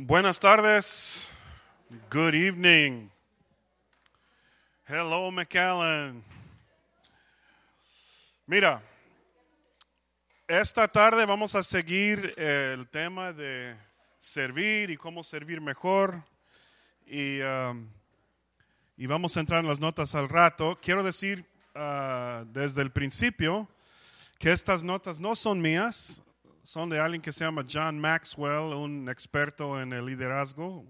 Buenas tardes. Good evening. Hello, McAllen. Mira, esta tarde vamos a seguir el tema de servir y cómo servir mejor. Y, um, y vamos a entrar en las notas al rato. Quiero decir uh, desde el principio que estas notas no son mías, son de alguien que se llama John Maxwell, un experto en el liderazgo.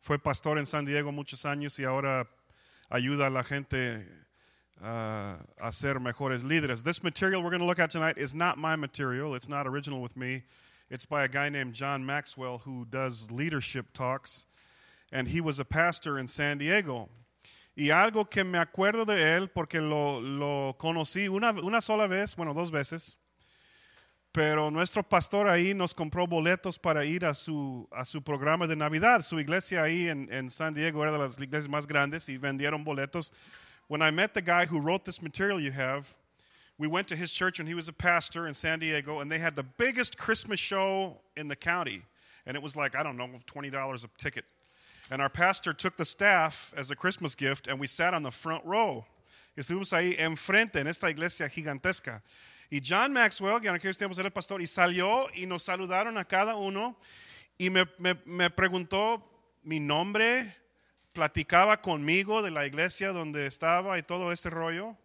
Fue pastor en San Diego muchos años y ahora ayuda a la gente uh, a ser mejores líderes. This material we're going to look at tonight is not my material. It's not original with me. It's by a guy named John Maxwell who does leadership talks, and he was a pastor in San Diego. Y algo que me acuerdo de él, porque lo, lo conocí una, una sola vez, bueno, dos veces, pero nuestro pastor ahí nos compró boletos para ir a su, a su programa de Navidad. Su iglesia ahí en, en San Diego era de las iglesias más grandes y vendieron boletos. When I met the guy who wrote this material you have, we went to his church when he was a pastor in San Diego, and they had the biggest Christmas show in the county. And it was like, I don't know, $20 a ticket. And our pastor took the staff as a Christmas gift, and we sat on the front row. Estuvimos ahí enfrente en esta iglesia gigantesca. Y John Maxwell, que en aquellos tiempos era el pastor, y salió y nos saludaron a cada uno y me, me, me preguntó mi nombre, platicaba conmigo de la iglesia donde estaba y todo este rollo.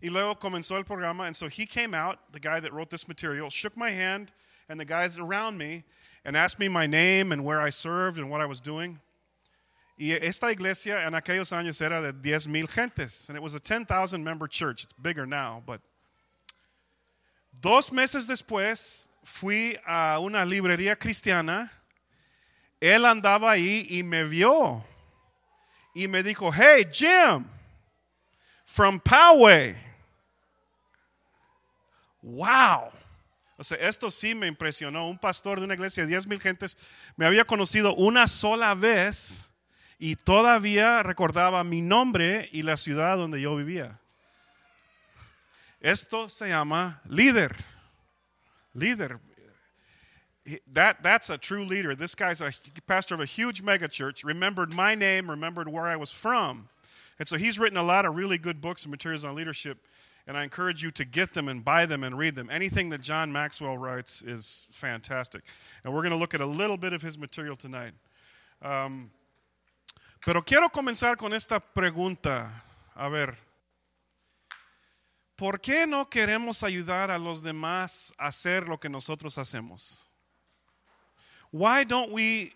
Y luego comenzó el programa. And so he came out, the guy that wrote this material, shook my hand, and the guys around me, and asked me my name and where I served and what I was doing. Y esta iglesia en aquellos años era de 10 mil gentes. And it was a 10,000 member church. It's bigger now, but. Dos meses después fui a una librería cristiana. Él andaba ahí y me vio. Y me dijo, hey, Jim, from Poway. Wow. O sea, esto sí me impresionó. Un pastor de una iglesia de 10 mil gentes me había conocido una sola vez y todavía recordaba mi nombre y la ciudad donde yo vivía. Esto se llama líder. Líder. That, that's a true leader. This guy's a pastor of a huge megachurch, remembered my name, remembered where I was from. And so he's written a lot of really good books and materials on leadership, and I encourage you to get them and buy them and read them. Anything that John Maxwell writes is fantastic. And we're going to look at a little bit of his material tonight. Um, pero quiero comenzar con esta pregunta. A ver, ¿por qué no queremos ayudar a los demás a hacer lo que nosotros hacemos? Why don't we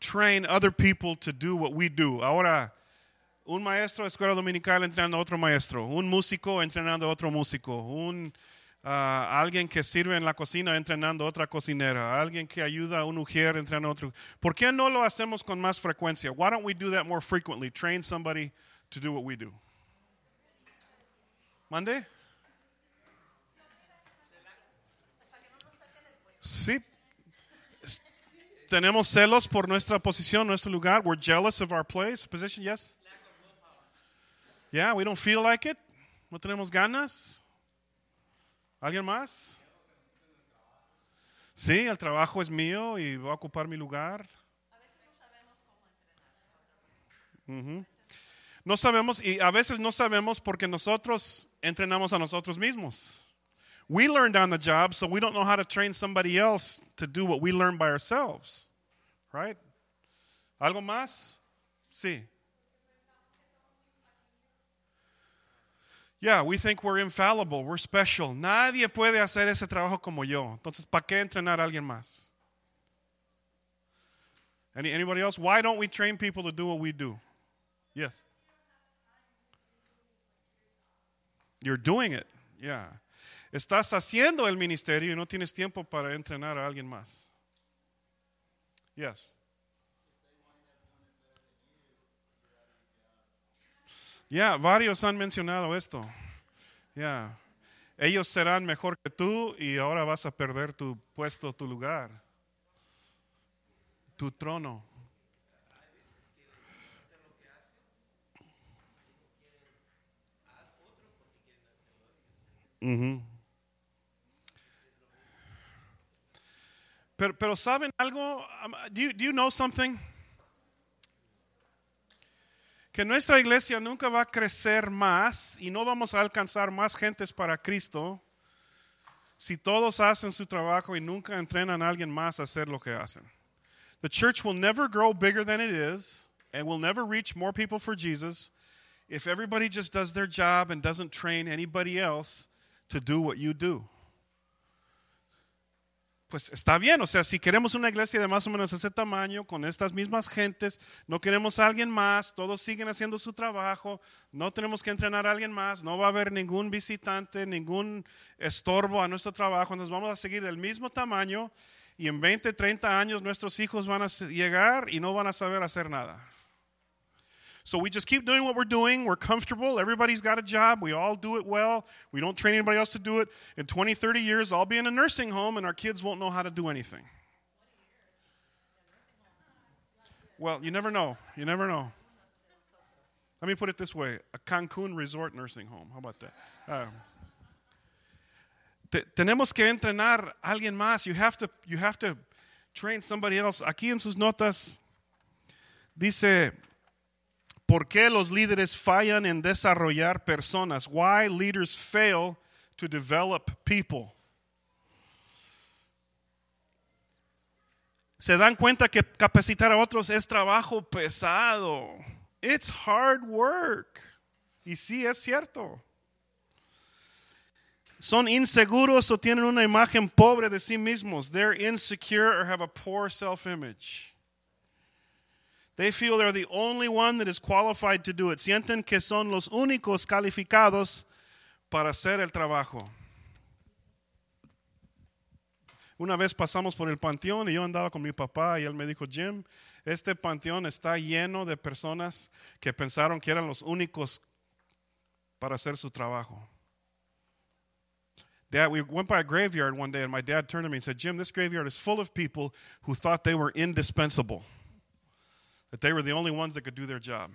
train other people to do what we do? Ahora, un maestro de escuela dominical entrenando a otro maestro, un músico entrenando a otro músico, un, uh, alguien que sirve en la cocina entrenando a otra cocinera, alguien que ayuda a un mujer entrenando a otro. ¿Por qué no lo hacemos con más frecuencia? Why don't we do that more frequently? Train somebody to do what we do. ¿Mande? Sí. Tenemos celos por nuestra posición, nuestro lugar. We're jealous of our place, position, yes? Yeah, we don't feel like it. No tenemos ganas. ¿Alguien más? Sí, el trabajo es mío y voy a ocupar mi lugar. Uh-huh. No sabemos y a veces no sabemos porque nosotros entrenamos a nosotros mismos. We learned on the job, so we don't know how to train somebody else to do what we learned by ourselves. Right? ¿Algo más? Sí. Yeah, we think we're infallible, we're special. Nadie puede hacer ese trabajo como yo. Entonces, ¿para qué entrenar a alguien más? Any, anybody else? Why don't we train people to do what we do? Yes. You're doing it. Yeah. Estás haciendo el ministerio y no tienes tiempo para entrenar a alguien más. Yes. Yeah, varios han mencionado esto. Yeah. Ellos serán mejor que tú y ahora vas a perder tu puesto, tu lugar, tu trono. -huh. Pero, pero ¿saben algo? Um, do you, do you know something? Que nuestra iglesia nunca va a crecer más y no vamos a alcanzar más gentes para Cristo si todos hacen su trabajo y nunca entrenan a alguien más a hacer lo que hacen. The church will never grow bigger than it is and will never reach more people for Jesus if everybody just does their job and doesn't train anybody else to do what you do. Pues está bien, o sea, si queremos una iglesia de más o menos ese tamaño, con estas mismas gentes, no queremos a alguien más, todos siguen haciendo su trabajo, no tenemos que entrenar a alguien más, no va a haber ningún visitante, ningún estorbo a nuestro trabajo, entonces vamos a seguir del mismo tamaño y en 20, 30 años nuestros hijos van a llegar y no van a saber hacer nada. So we just keep doing what we're doing. We're comfortable. Everybody's got a job. We all do it well. We don't train anybody else to do it. In 20, 30 years, I'll be in a nursing home and our kids won't know how to do anything. Well, you never know. You never know. Let me put it this way a Cancun resort nursing home. How about that? Um, te, tenemos que entrenar a alguien más. You have, to, you have to train somebody else. Aquí en sus notas dice ¿Por qué los líderes fallan en desarrollar personas? Why leaders fail to develop people. Se dan cuenta que capacitar a otros es trabajo pesado. It's hard work. Y sí es cierto. Son inseguros o tienen una imagen pobre de sí mismos. They're insecure or have a poor self-image. They feel they're the only one that is qualified to do it. Sienten que son los únicos calificados para hacer el trabajo. Una vez pasamos por el panteón y yo andaba con mi papá y él me dijo, Jim, este panteón está lleno de personas que pensaron que eran los únicos para hacer su trabajo. Dad, we went by a graveyard one day and my dad turned to me and said, Jim, this graveyard is full of people who thought they were indispensable that they were the only ones that could do their job.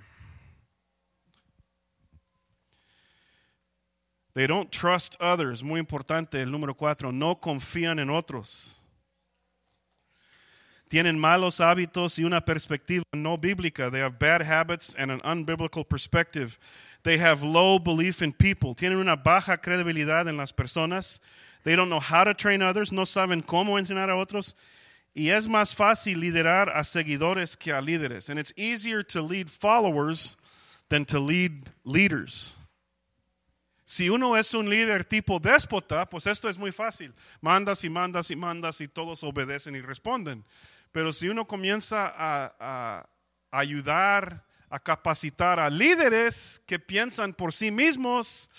They don't trust others. Muy importante, el número cuatro. No confían en otros. Tienen malos hábitos y una perspectiva no bíblica. They have bad habits and an unbiblical perspective. They have low belief in people. Tienen una baja credibilidad en las personas. They don't know how to train others. No saben cómo entrenar a otros. Y es más fácil liderar a seguidores que a líderes. And it's easier to lead followers than to lead leaders. Si uno es un líder tipo déspota, pues esto es muy fácil. Mandas y mandas y mandas y todos obedecen y responden. Pero si uno comienza a, a ayudar, a capacitar a líderes que piensan por sí mismos,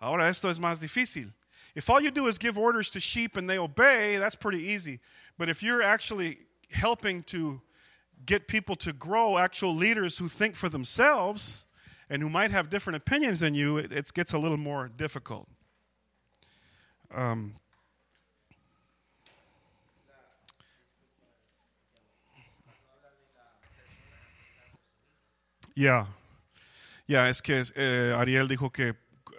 ahora esto es más difícil. If all you do is give orders to sheep and they obey, that's pretty easy. But if you're actually helping to get people to grow, actual leaders who think for themselves and who might have different opinions than you, it, it gets a little more difficult. Um, yeah. Yeah, es que eh, Ariel dijo que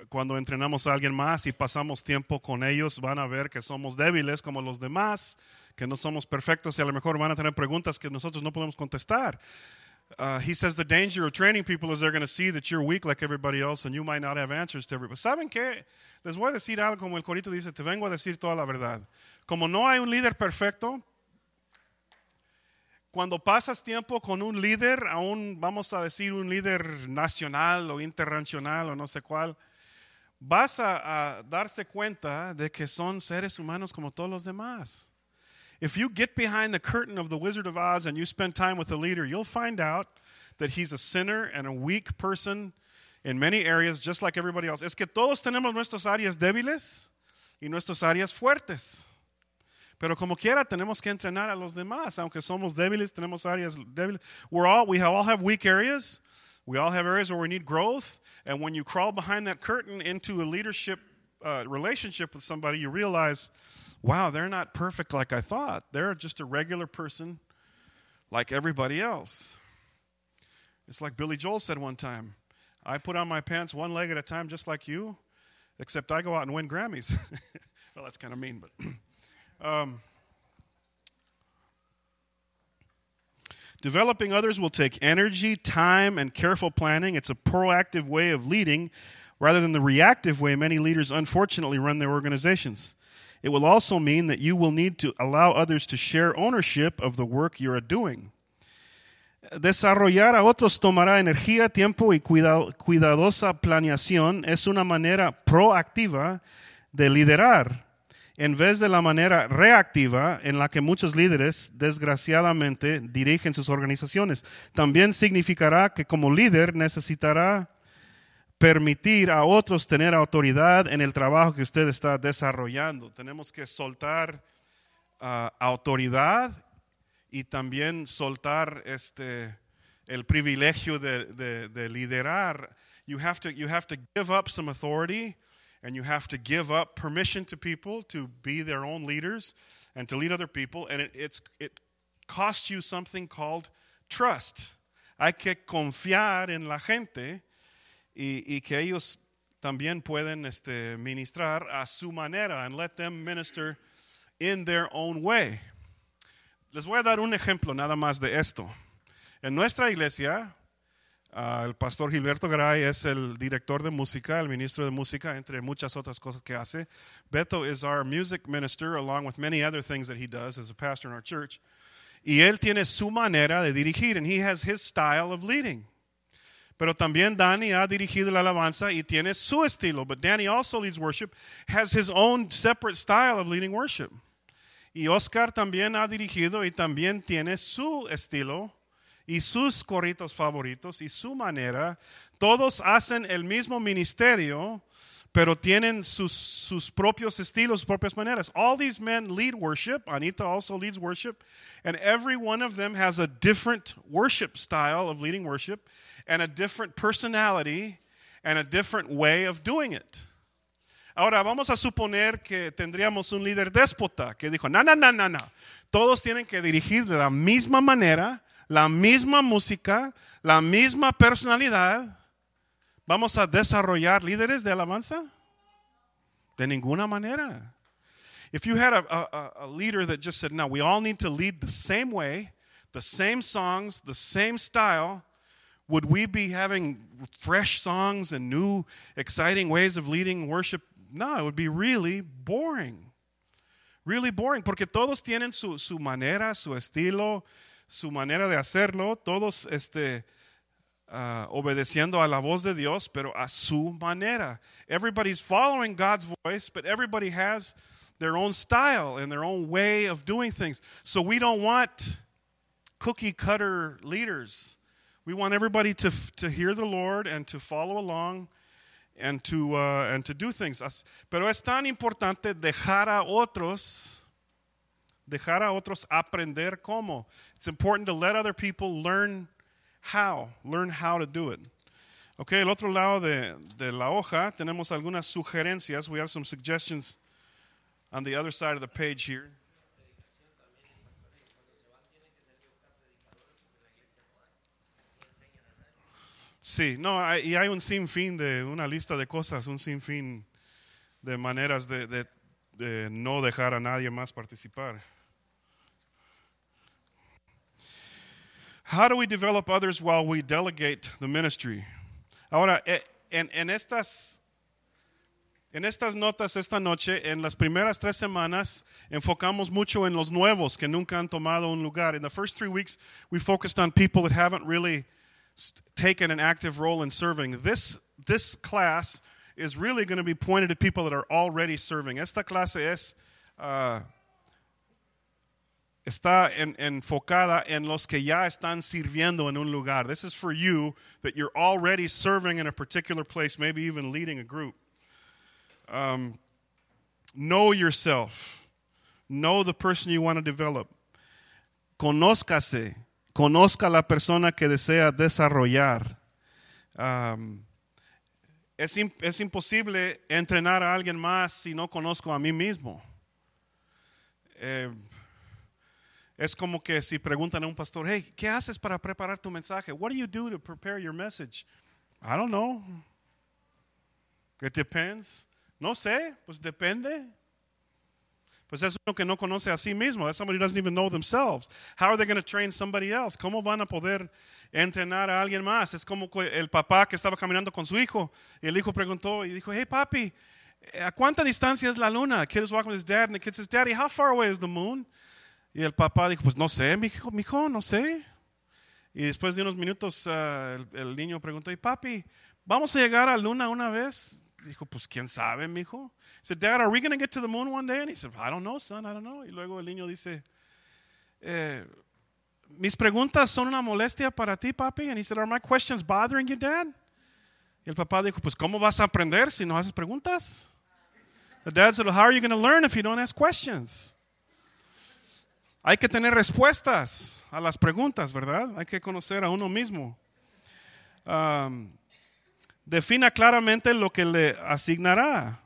cuando entrenamos a alguien más y pasamos tiempo con ellos, van a ver que somos débiles como los demás que no somos perfectos y a lo mejor van a tener preguntas que nosotros no podemos contestar. Uh, he says the danger of training people is they're going to see that you're weak like everybody else and you might not have answers to everybody. ¿Saben qué? Les voy a decir algo como el corito dice, te vengo a decir toda la verdad. Como no hay un líder perfecto, cuando pasas tiempo con un líder, aún vamos a decir un líder nacional o internacional o no sé cuál, vas a, a darse cuenta de que son seres humanos como todos los demás. If you get behind the curtain of the Wizard of Oz and you spend time with the leader, you'll find out that he's a sinner and a weak person in many areas, just like everybody else. Es que todos tenemos nuestras áreas débiles y nuestras áreas fuertes. Pero como quiera, tenemos que entrenar a los demás. Aunque somos débiles, tenemos áreas débiles. We're all, we all have weak areas. We all have areas where we need growth. And when you crawl behind that curtain into a leadership uh, relationship with somebody, you realize wow, they're not perfect like I thought. They're just a regular person like everybody else. It's like Billy Joel said one time I put on my pants one leg at a time, just like you, except I go out and win Grammys. well, that's kind of mean, but. Um, Developing others will take energy, time, and careful planning. It's a proactive way of leading rather than the reactive way many leaders unfortunately run their organizations. It will also mean that you will need to allow others to share ownership of the work you are doing. Desarrollar a otros tomará energía, tiempo y cuidadosa planeación. Es una manera proactiva de liderar en vez de la manera reactiva en la que muchos líderes desgraciadamente dirigen sus organizaciones. También significará que como líder necesitará permitir a otros tener autoridad en el trabajo que usted está desarrollando. Tenemos que soltar ah, autoridad y también soltar este, el privilegio de, de, de liderar. You have, to, you have to give up some authority and you have to give up permission to people to be their own leaders and to lead other people. And it, it's, it costs you something called trust. Hay que confiar en la gente y, y que ellos también pueden este, ministrar a su manera and let them minister in their own way. Les voy a dar un ejemplo nada más de esto. En nuestra iglesia, Uh, el pastor Gilberto Garay es el director de música, el ministro de música, entre muchas otras cosas que hace. Beto is our music minister, along with many other things that he does as a pastor in our church. Y él tiene su manera de dirigir, and he has his style of leading. Pero también Danny ha dirigido la alabanza y tiene su estilo. But Danny also leads worship, has his own separate style of leading worship. Y Oscar también ha dirigido y también tiene su estilo y sus corritos favoritos y su manera. Todos hacen el mismo ministerio, pero tienen sus, sus propios estilos, propias maneras. All these men lead worship. Anita also leads worship. And every one of them has a different worship style of leading worship and a different personality and a different way of doing it. Ahora vamos a suponer que tendríamos un líder déspota que dijo, no, no, no, no, no. Todos tienen que dirigir de la misma manera la misma música, la misma personalidad, ¿vamos a desarrollar líderes de alabanza? De ninguna manera. If you had a, a, a, leader that just said, no, we all need to lead the same way, the same songs, the same style, would we be having fresh songs and new, exciting ways of leading worship? No, it would be really boring. Really boring, porque todos tienen su, su manera, su estilo, su manera de hacerlo, todos este, uh, obedeciendo a la voz de Dios, pero a su manera. Everybody's following God's voice, but everybody has their own style and their own way of doing things. So we don't want cookie cutter leaders. We want everybody to, to hear the Lord and to follow along and to, uh, and to do things. Pero es tan importante dejar a otros dejar a otros aprender cómo. It's important to let other people learn how, learn how to do it. Ok, el otro lado de, de la hoja tenemos algunas sugerencias. We have some suggestions on the other side of the page here. Sí, no, y hay un sinfín de una lista de cosas, un sinfín de maneras de, de, de no dejar a nadie más participar. How do we develop others while we delegate the ministry? Ahora, eh, en, en, estas, en estas notas esta noche, en las primeras tres semanas, enfocamos mucho en los nuevos que nunca han tomado un lugar. In the first three weeks, we focused on people that haven't really taken an active role in serving. This, this class is really going to be pointed at people that are already serving. Esta clase es. Uh, está en, enfocada en los que ya están sirviendo en un lugar. This is for you that you're already serving in a particular place, maybe even leading a group. Um, know yourself. Know the person you want to develop. Conózcase. Conozca la persona que desea desarrollar. Um, es, es imposible entrenar a alguien más si no conozco a mí mismo. Eh, Es como que si preguntan a un pastor, hey, ¿qué haces para preparar tu mensaje? What do you do to prepare your message? I don't know. It depends. No sé, pues depende. pues es uno que no conoce a sí mismo. That's somebody who doesn't even know themselves. How are they going to train somebody else? ¿Cómo van a poder entrenar a alguien más? Es como el papá que estaba caminando con su hijo y el hijo preguntó y dijo, hey papi, ¿a cuánta distancia es la luna? The kid was walking with his dad and the kid says, Daddy, how far away is the moon? Y el papá dijo, pues no sé, mi hijo, mi hijo no sé. Y después de unos minutos uh, el, niño preguntó, y papi, ¿vamos a llegar a la luna una vez? Dijo, pues quién sabe, mi hijo. He said, Dad, are we going to get to the moon one day? And he said, I don't know, son, I don't know. Y luego el niño dice, eh, mis preguntas son una molestia para ti, papi. And he said, are my questions bothering you, Dad? Y el papá dijo, pues ¿cómo vas a aprender si no haces preguntas? The dad said, well, how are you going to learn if you don't ask questions? Hay que tener respuestas a las preguntas, ¿verdad? Hay que conocer a uno mismo. Defina claramente lo que le asignará.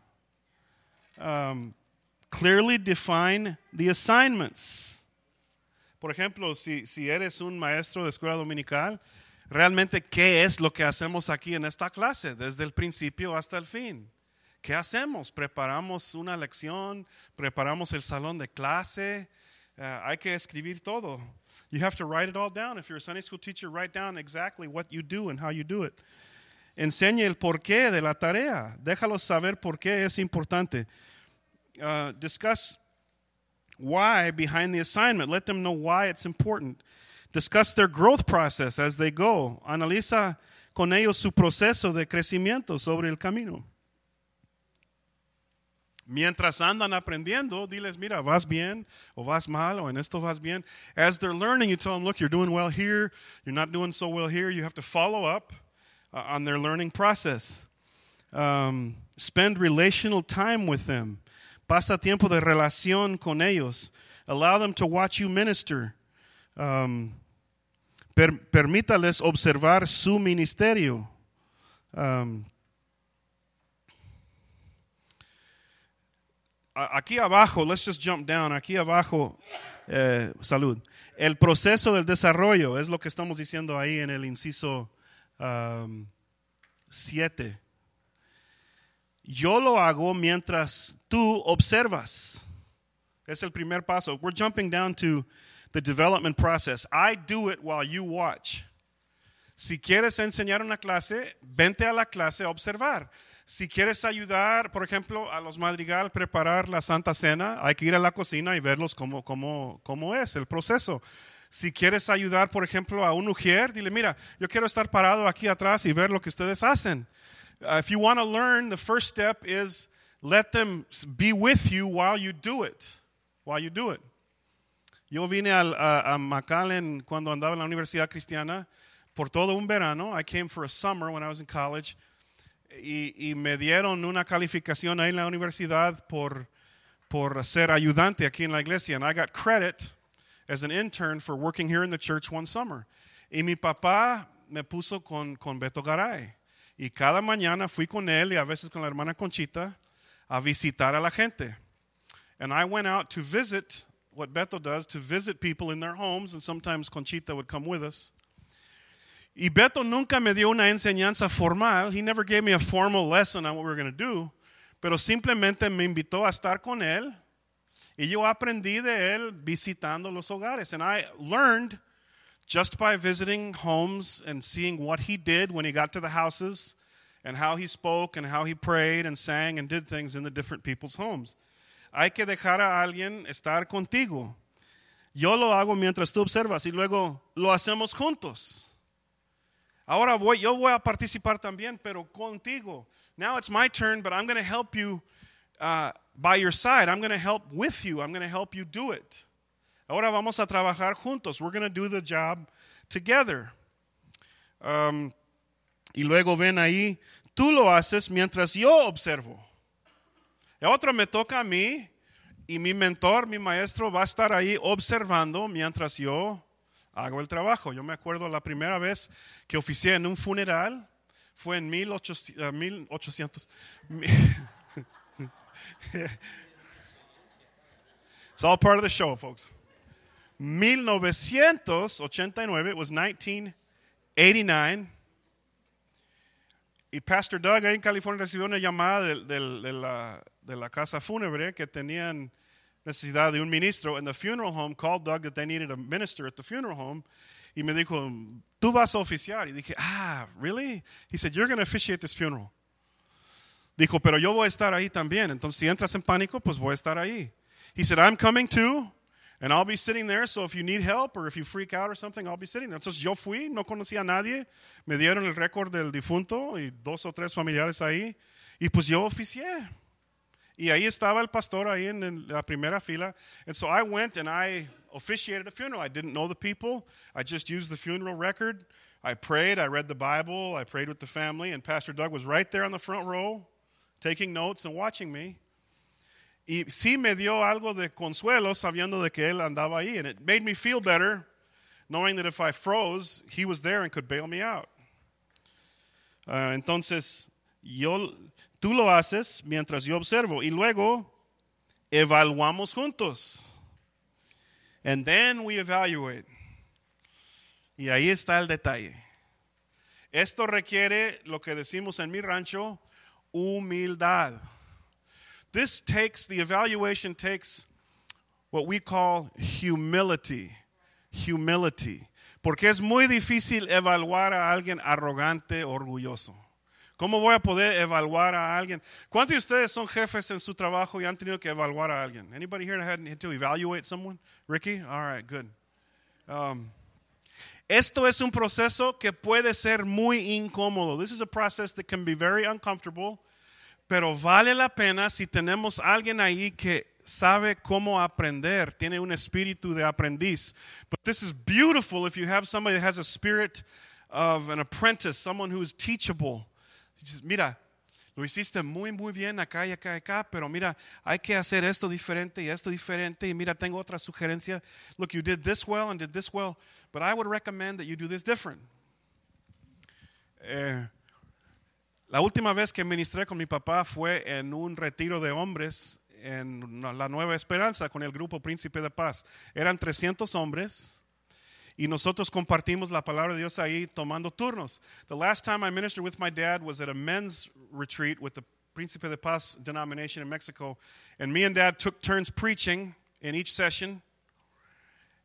Clearly define the assignments. Por ejemplo, si, si eres un maestro de escuela dominical, realmente qué es lo que hacemos aquí en esta clase, desde el principio hasta el fin. ¿Qué hacemos? Preparamos una lección, preparamos el salón de clase, uh, hay que escribir todo. You have to write it all down. If you're a Sunday school teacher, write down exactly what you do and how you do it. Enseñe el porqué de la tarea. Déjalos saber por qué es importante. Uh, discuss why behind the assignment. Let them know why it's important. Discuss their growth process as they go. Analiza con ellos su proceso de crecimiento sobre el camino. Mientras andan aprendiendo, diles, mira, vas bien o vas mal o en esto vas bien. As they're learning, you tell them, look, you're doing well here, you're not doing so well here. You have to follow up uh, on their learning process. Um, spend relational time with them. Pasa tiempo de relación con ellos. Allow them to watch you minister. Um, per, permítales observar su ministerio. Um, aquí abajo, let's just jump down, aquí abajo, eh, salud. El proceso del desarrollo es lo que estamos diciendo ahí en el inciso 7. Um, Yo lo hago mientras tú observas. Es el primer paso. We're jumping down to the development process. I do it while you watch. Si quieres enseñar una clase, vente a la clase a observar. Si quieres ayudar, por ejemplo, a los madrigal preparar la Santa Cena, hay que ir a la cocina y verlos cómo, cómo, cómo es el proceso. Si quieres ayudar, por ejemplo, a un mujer, dile, mira, yo quiero estar parado aquí atrás y ver lo que ustedes hacen. Uh, if you want to learn, the first step is let them be with you while you do it. While you do it. Yo vine al, a, a McAllen cuando andaba en la Universidad Cristiana por todo un verano. I came for a summer when I was in college y, y, me dieron una calificación ahí en la universidad por, por ser ayudante aquí en la iglesia. And I got credit as an intern for working here in the church one summer. Y mi papá me puso con, con Beto Garay. Y cada mañana fui con él y a veces con la hermana Conchita a visitar a la gente. And I went out to visit what Beto does, to visit people in their homes, and sometimes Conchita would come with us. Y Beto nunca me dio una enseñanza formal. He never gave me a formal lesson on what we were going to do. Pero simplemente me invitó a estar con él. Y yo aprendí de él visitando los hogares. And I learned just by visiting homes and seeing what he did when he got to the houses and how he spoke and how he prayed and sang and did things in the different people's homes. Hay que dejar a alguien estar contigo. Yo lo hago mientras tú observas y luego lo hacemos juntos. Ahora voy, yo voy a participar también, pero contigo. Now it's my turn, but I'm going to help you uh, by your side. I'm going to help with you. I'm going to help you do it. Ahora vamos a trabajar juntos. We're going to do the job together. Um, y luego ven ahí, tú lo haces mientras yo observo. Y otra me toca a mí y mi mentor, mi maestro, va a estar ahí observando mientras yo hago el trabajo. Yo me acuerdo la primera vez que oficié en un funeral fue en 1800. 1800 It's all part of the show, folks. 1989, it was 1989. Y Pastor Doug ahí en California recibió una llamada de, de, la, de la, casa fúnebre que tenían necesidad de un ministro, and the funeral home called Doug that they needed a minister at the funeral home. Y me dijo, tú vas a oficiar. Y dije, ah, really? He said, you're going to officiate this funeral. Dijo, pero yo voy a estar ahí también. Entonces, si entras en pánico, pues voy a estar ahí. He said, I'm coming too. And I'll be sitting there, so if you need help or if you freak out or something, I'll be sitting there. Entonces yo fui, no conocía a nadie, me dieron el récord del difunto y dos o tres familiares ahí, y pues yo oficié. Y ahí estaba el pastor ahí en la primera fila. And so I went and I officiated a funeral. I didn't know the people. I just used the funeral record. I prayed, I read the Bible, I prayed with the family, and Pastor Doug was right there on the front row taking notes and watching me. Y sí me dio algo de consuelo sabiendo de que él andaba ahí. And it made me feel better knowing that if I froze, he was there and could bail me out. Uh, entonces, yo, tú lo haces mientras yo observo. Y luego, evaluamos juntos. And then we evaluate. Y ahí está el detalle. Esto requiere lo que decimos en mi rancho, humildad. This takes, the evaluation takes what we call humility. Humility. Porque es muy difícil evaluar a alguien arrogante, orgulloso. ¿Cómo voy a poder evaluar a alguien? ¿Cuántos de ustedes son jefes en su trabajo y han tenido que evaluar a alguien? Anybody here had to evaluate someone? Ricky? All right, good. Um, esto es un proceso que puede ser muy incómodo. This is a process that can be very uncomfortable pero vale la pena si tenemos alguien ahí que sabe cómo aprender, tiene un espíritu de aprendiz. But this is beautiful if you have somebody that has a spirit of an apprentice, someone who is teachable. Mira, lo hiciste muy, muy bien acá y acá y acá, pero mira, hay que hacer esto diferente y esto diferente. Y mira, tengo otra sugerencia. Look, you did this well and did this well, but I would recommend that you do this different. Eh, la última vez que ministré con mi papá fue en un retiro de hombres en la Nueva Esperanza con el grupo Príncipe de Paz. Eran 300 hombres y nosotros compartimos la palabra de Dios ahí tomando turnos. The last time I ministered with my dad was at a men's retreat with the Príncipe de Paz denomination in Mexico, and me and dad took turns preaching in each session.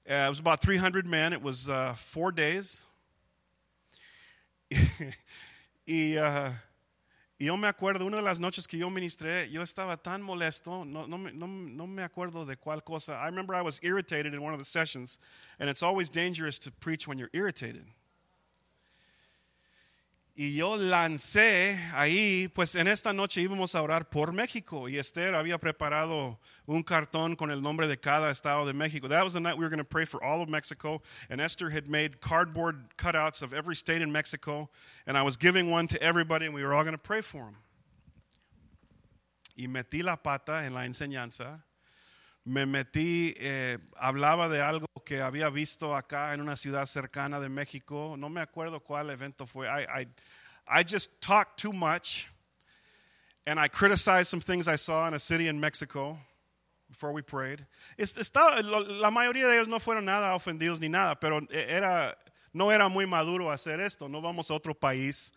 Uh, it was about 300 men. It was uh, four days. y uh, Y yo me acuerdo, una de las noches que yo ministré, yo estaba tan molesto, no, no, no, no me acuerdo de cuál cosa. I remember I was irritated in one of the sessions, and it's always dangerous to preach when you're irritated. Y yo lancé ahí, pues en esta noche íbamos a orar por México y Esther había preparado un cartón con el nombre de cada estado de México. That was the night we were going to pray for all of Mexico and Esther had made cardboard cutouts of every state in Mexico and I was giving one to everybody and we were all going to pray for them. Y metí la pata en la enseñanza me metí, eh, hablaba de algo que había visto acá en una ciudad cercana de México. No me acuerdo cuál evento fue. I, I, just talked too much and I criticized some things I saw in a city in Mexico before we prayed. Estaba, la mayoría de ellos no fueron nada ofendidos ni nada, pero era, no era muy maduro hacer esto. No vamos a otro país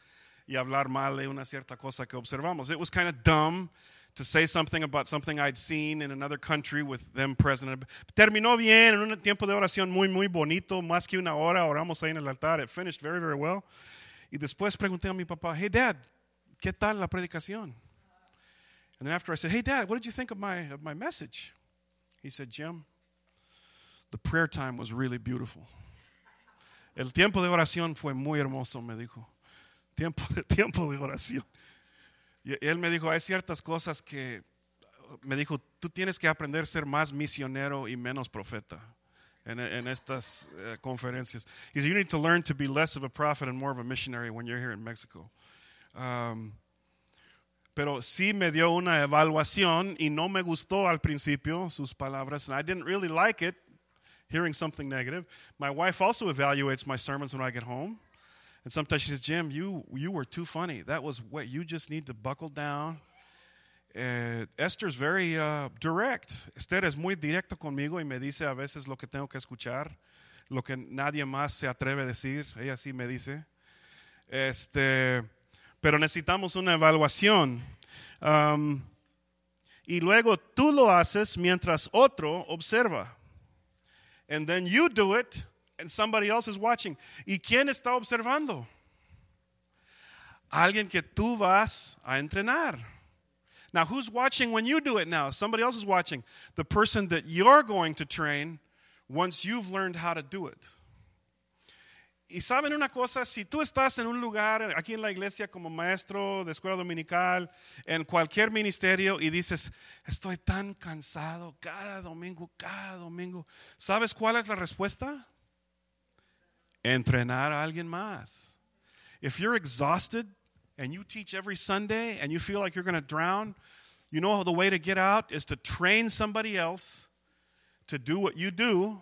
y hablar mal de una cierta cosa que observamos. It was kind of dumb to say something about something I'd seen in another country with them present. Terminó bien en un tiempo de oración muy, muy bonito, más que una hora, oramos ahí en el altar. It finished very, very well. Y después pregunté a mi papá, hey, Dad, ¿qué tal la predicación? And then after I said, hey, Dad, what did you think of my, of my message? He said, Jim, the prayer time was really beautiful. El tiempo de oración fue muy hermoso, me dijo. Tiempo, tiempo de oración. Y él me dijo, hay ciertas cosas que, me dijo, tú tienes que aprender a ser más misionero y menos profeta en, en estas uh, conferencias. He said, you need to learn to be less of a prophet and more of a missionary when you're here in Mexico. Um, pero sí me dio una evaluación y no me gustó al principio sus palabras. And I didn't really like it, hearing something negative. My wife also evaluates my sermons when I get home. And sometimes she says, Jim, you, you were too funny. That was what you just need to buckle down. Uh, Esther's very uh, direct. Esther es muy directo conmigo y me dice a veces lo que tengo que escuchar, lo que nadie más se atreve a decir. Ella sí me dice. Este, pero necesitamos una evaluación. Um, y luego tú lo haces mientras otro observa. And then you do it and somebody else is watching. ¿Y quién está observando? Alguien que tú vas a entrenar. Now, who's watching when you do it now? Somebody else is watching. The person that you're going to train once you've learned how to do it. Y saben una cosa, si tú estás en un lugar, aquí en la iglesia como maestro de escuela dominical, en cualquier ministerio y dices, estoy tan cansado cada domingo, cada domingo, ¿sabes cuál es la respuesta? Entrenar a alguien más. If you're exhausted and you teach every Sunday and you feel like you're going to drown, you know the way to get out is to train somebody else to do what you do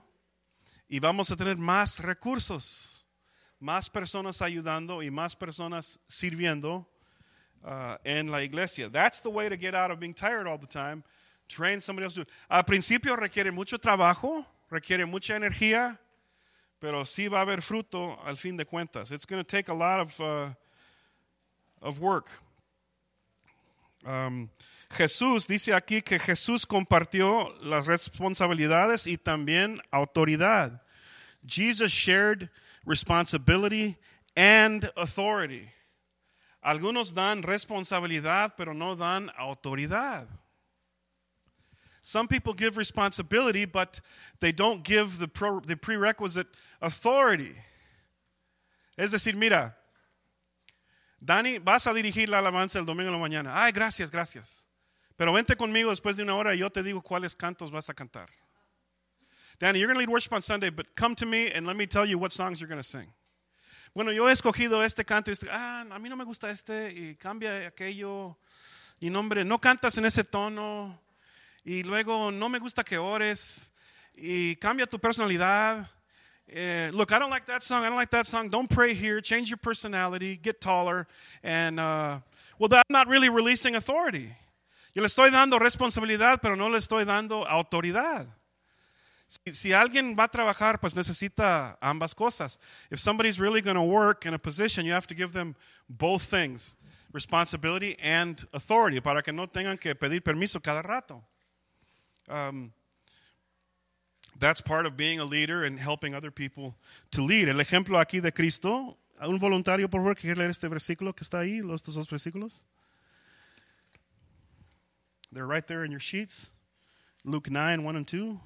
y vamos a tener más recursos más personas ayudando y más personas sirviendo uh, en la iglesia. That's the way to get out of being tired all the time. Train somebody else. To, do al principio requiere mucho trabajo, requiere mucha energía, pero sí va a haber fruto al fin de cuentas. It's going to take a lot of, uh, of work. Um, Jesús dice aquí que Jesús compartió las responsabilidades y también autoridad. Jesus shared responsibility and authority. Algunos dan responsabilidad, pero no dan autoridad. Some people give responsibility, but they don't give the, pro, the prerequisite authority. Es decir, mira, Dani, vas a dirigir la alabanza el domingo en la mañana. Ay, gracias, gracias. Pero vente conmigo después de una hora y yo te digo cuáles cantos vas a cantar. Danny, you're going to lead worship on Sunday, but come to me and let me tell you what songs you're going to sing. Bueno, yo he escogido este canto y este, ah, a mí no me gusta este y cambia aquello. Y nombre, no cantas en ese tono. Y luego no me gusta que ores. Y cambia tu personalidad. Uh, look, I don't like that song. I don't like that song. Don't pray here. Change your personality. Get taller. And, uh, well, I'm not really releasing authority. Yo le estoy dando responsabilidad, pero no le estoy dando autoridad. Si, si, alguien va a trabajar, pues necesita ambas cosas. If somebody's really going to work in a position, you have to give them both things, responsibility and authority, para que no tengan que pedir permiso cada rato. Um, that's part of being a leader and helping other people to lead. El ejemplo aquí de Cristo, un voluntario, por favor, que quiere leer este versículo que está ahí, los dos versículos. They're right there in your sheets. Luke 9, 1 and 2.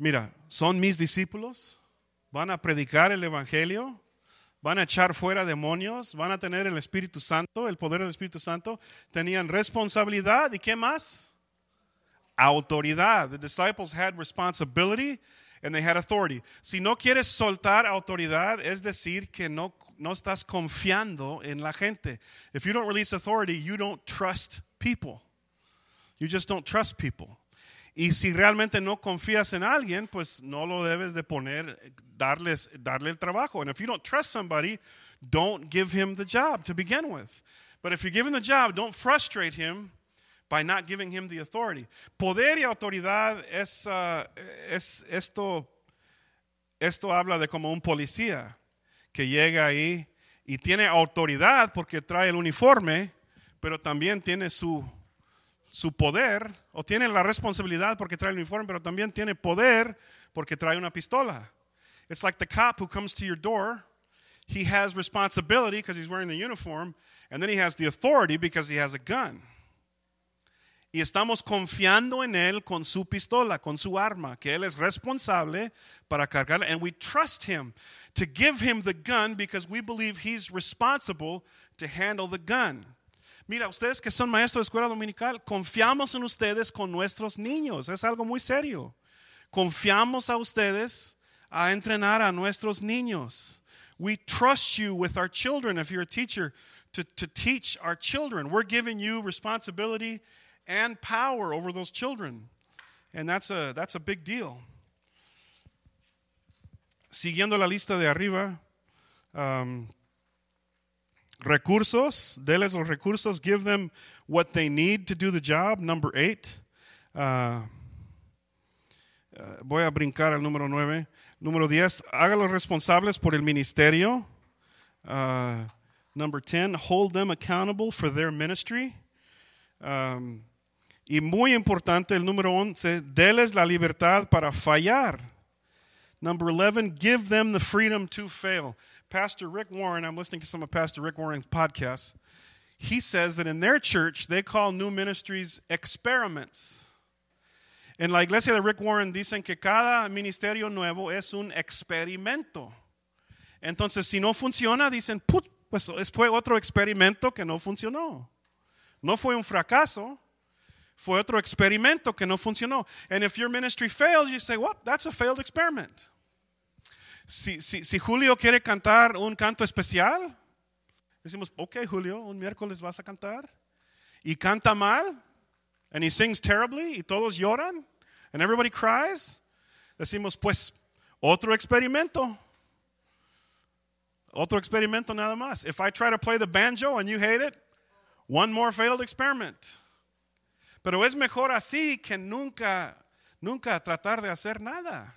Mira, son mis discípulos, van a predicar el Evangelio, van a echar fuera demonios, van a tener el Espíritu Santo, el poder del Espíritu Santo, tenían responsabilidad y qué más? Autoridad. The disciples had responsibility and they had authority. Si no quieres soltar autoridad, es decir que no, no estás confiando en la gente. If you don't release authority, you don't trust people. You just don't trust people. Y si realmente no confías en alguien, pues no lo debes de poner, darles, darle el trabajo. And if you don't trust somebody, don't give him the job to begin with. But if you give him the job, don't frustrate him by not giving him the authority. Poder y autoridad es, uh, es esto, esto habla de como un policía que llega ahí y tiene autoridad porque trae el uniforme, pero también tiene su su poder, o tiene la responsabilidad porque trae el uniforme, pero también tiene poder porque trae una pistola. It's like the cop who comes to your door. He has responsibility because he's wearing the uniform, and then he has the authority because he has a gun. Y estamos confiando en él con su pistola, con su arma, que él es responsable para cargarla, and we trust him to give him the gun because we believe he's responsible to handle the gun. Mira, ustedes que son maestros de escuela dominical, confiamos en ustedes con nuestros niños. Es algo muy serio. Confiamos a ustedes a entrenar a nuestros niños. We trust you with our children, if you're a teacher, to, to teach our children. We're giving you responsibility and power over those children. And that's a, that's a big deal. Siguiendo la lista de arriba, um, recursos, deles los recursos, give them what they need to do the job. Number eight. Uh, uh, voy a brincar al número nueve. Número diez, hágalos responsables por el ministerio. Uh, number ten, hold them accountable for their ministry. Um, y muy importante, el número once, deles la libertad para fallar. Number 11, give them the freedom to fail. Pastor Rick Warren, I'm listening to some of Pastor Rick Warren's podcasts. He says that in their church, they call new ministries experiments. En la iglesia de Rick Warren dicen que cada ministerio nuevo es un experimento. Entonces, si no funciona, dicen, pues fue otro experimento que no funcionó. No fue un fracaso, fue otro experimento que no funcionó. And if your ministry fails, you say, well, that's a failed experiment. Si, si, si Julio quiere cantar un canto especial, decimos, ok, Julio, un miércoles vas a cantar. Y canta mal, and he sings terribly, y todos lloran, and everybody cries. Decimos, pues, otro experimento. Otro experimento nada más. If I try to play the banjo and you hate it, one more failed experiment. Pero es mejor así que nunca, nunca tratar de hacer nada.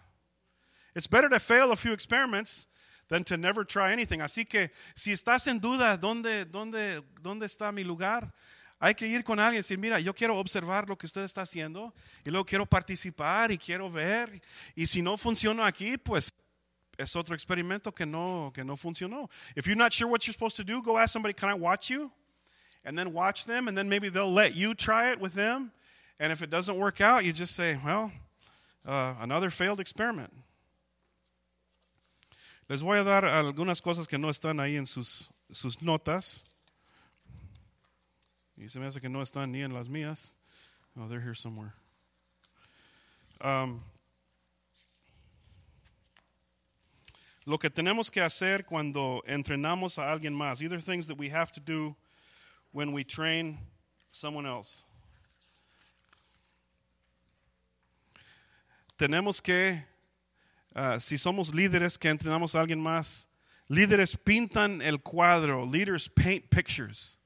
It's better to fail a few experiments than to never try anything. Así que si estás en duda, ¿dónde, dónde, dónde está mi lugar? Hay que ir con alguien y decir, mira, yo quiero observar lo que usted está haciendo y luego quiero participar y quiero ver. Y si no funciona aquí, pues es otro experimento que no, que no funcionó. If you're not sure what you're supposed to do, go ask somebody, can I watch you? and then watch them, and then maybe they'll let you try it with them. And if it doesn't work out, you just say, well, uh, another failed experiment. Les voy a dar algunas cosas que no están ahí en sus, sus notas. Y se me hace que no están ni en las mías. Oh, they're here somewhere. Um, lo que tenemos que hacer cuando entrenamos a alguien más, either things that we have to do when we train someone else. Tenemos que, uh, si somos líderes que entrenamos a alguien más, líderes pintan el cuadro, leaders paint pictures.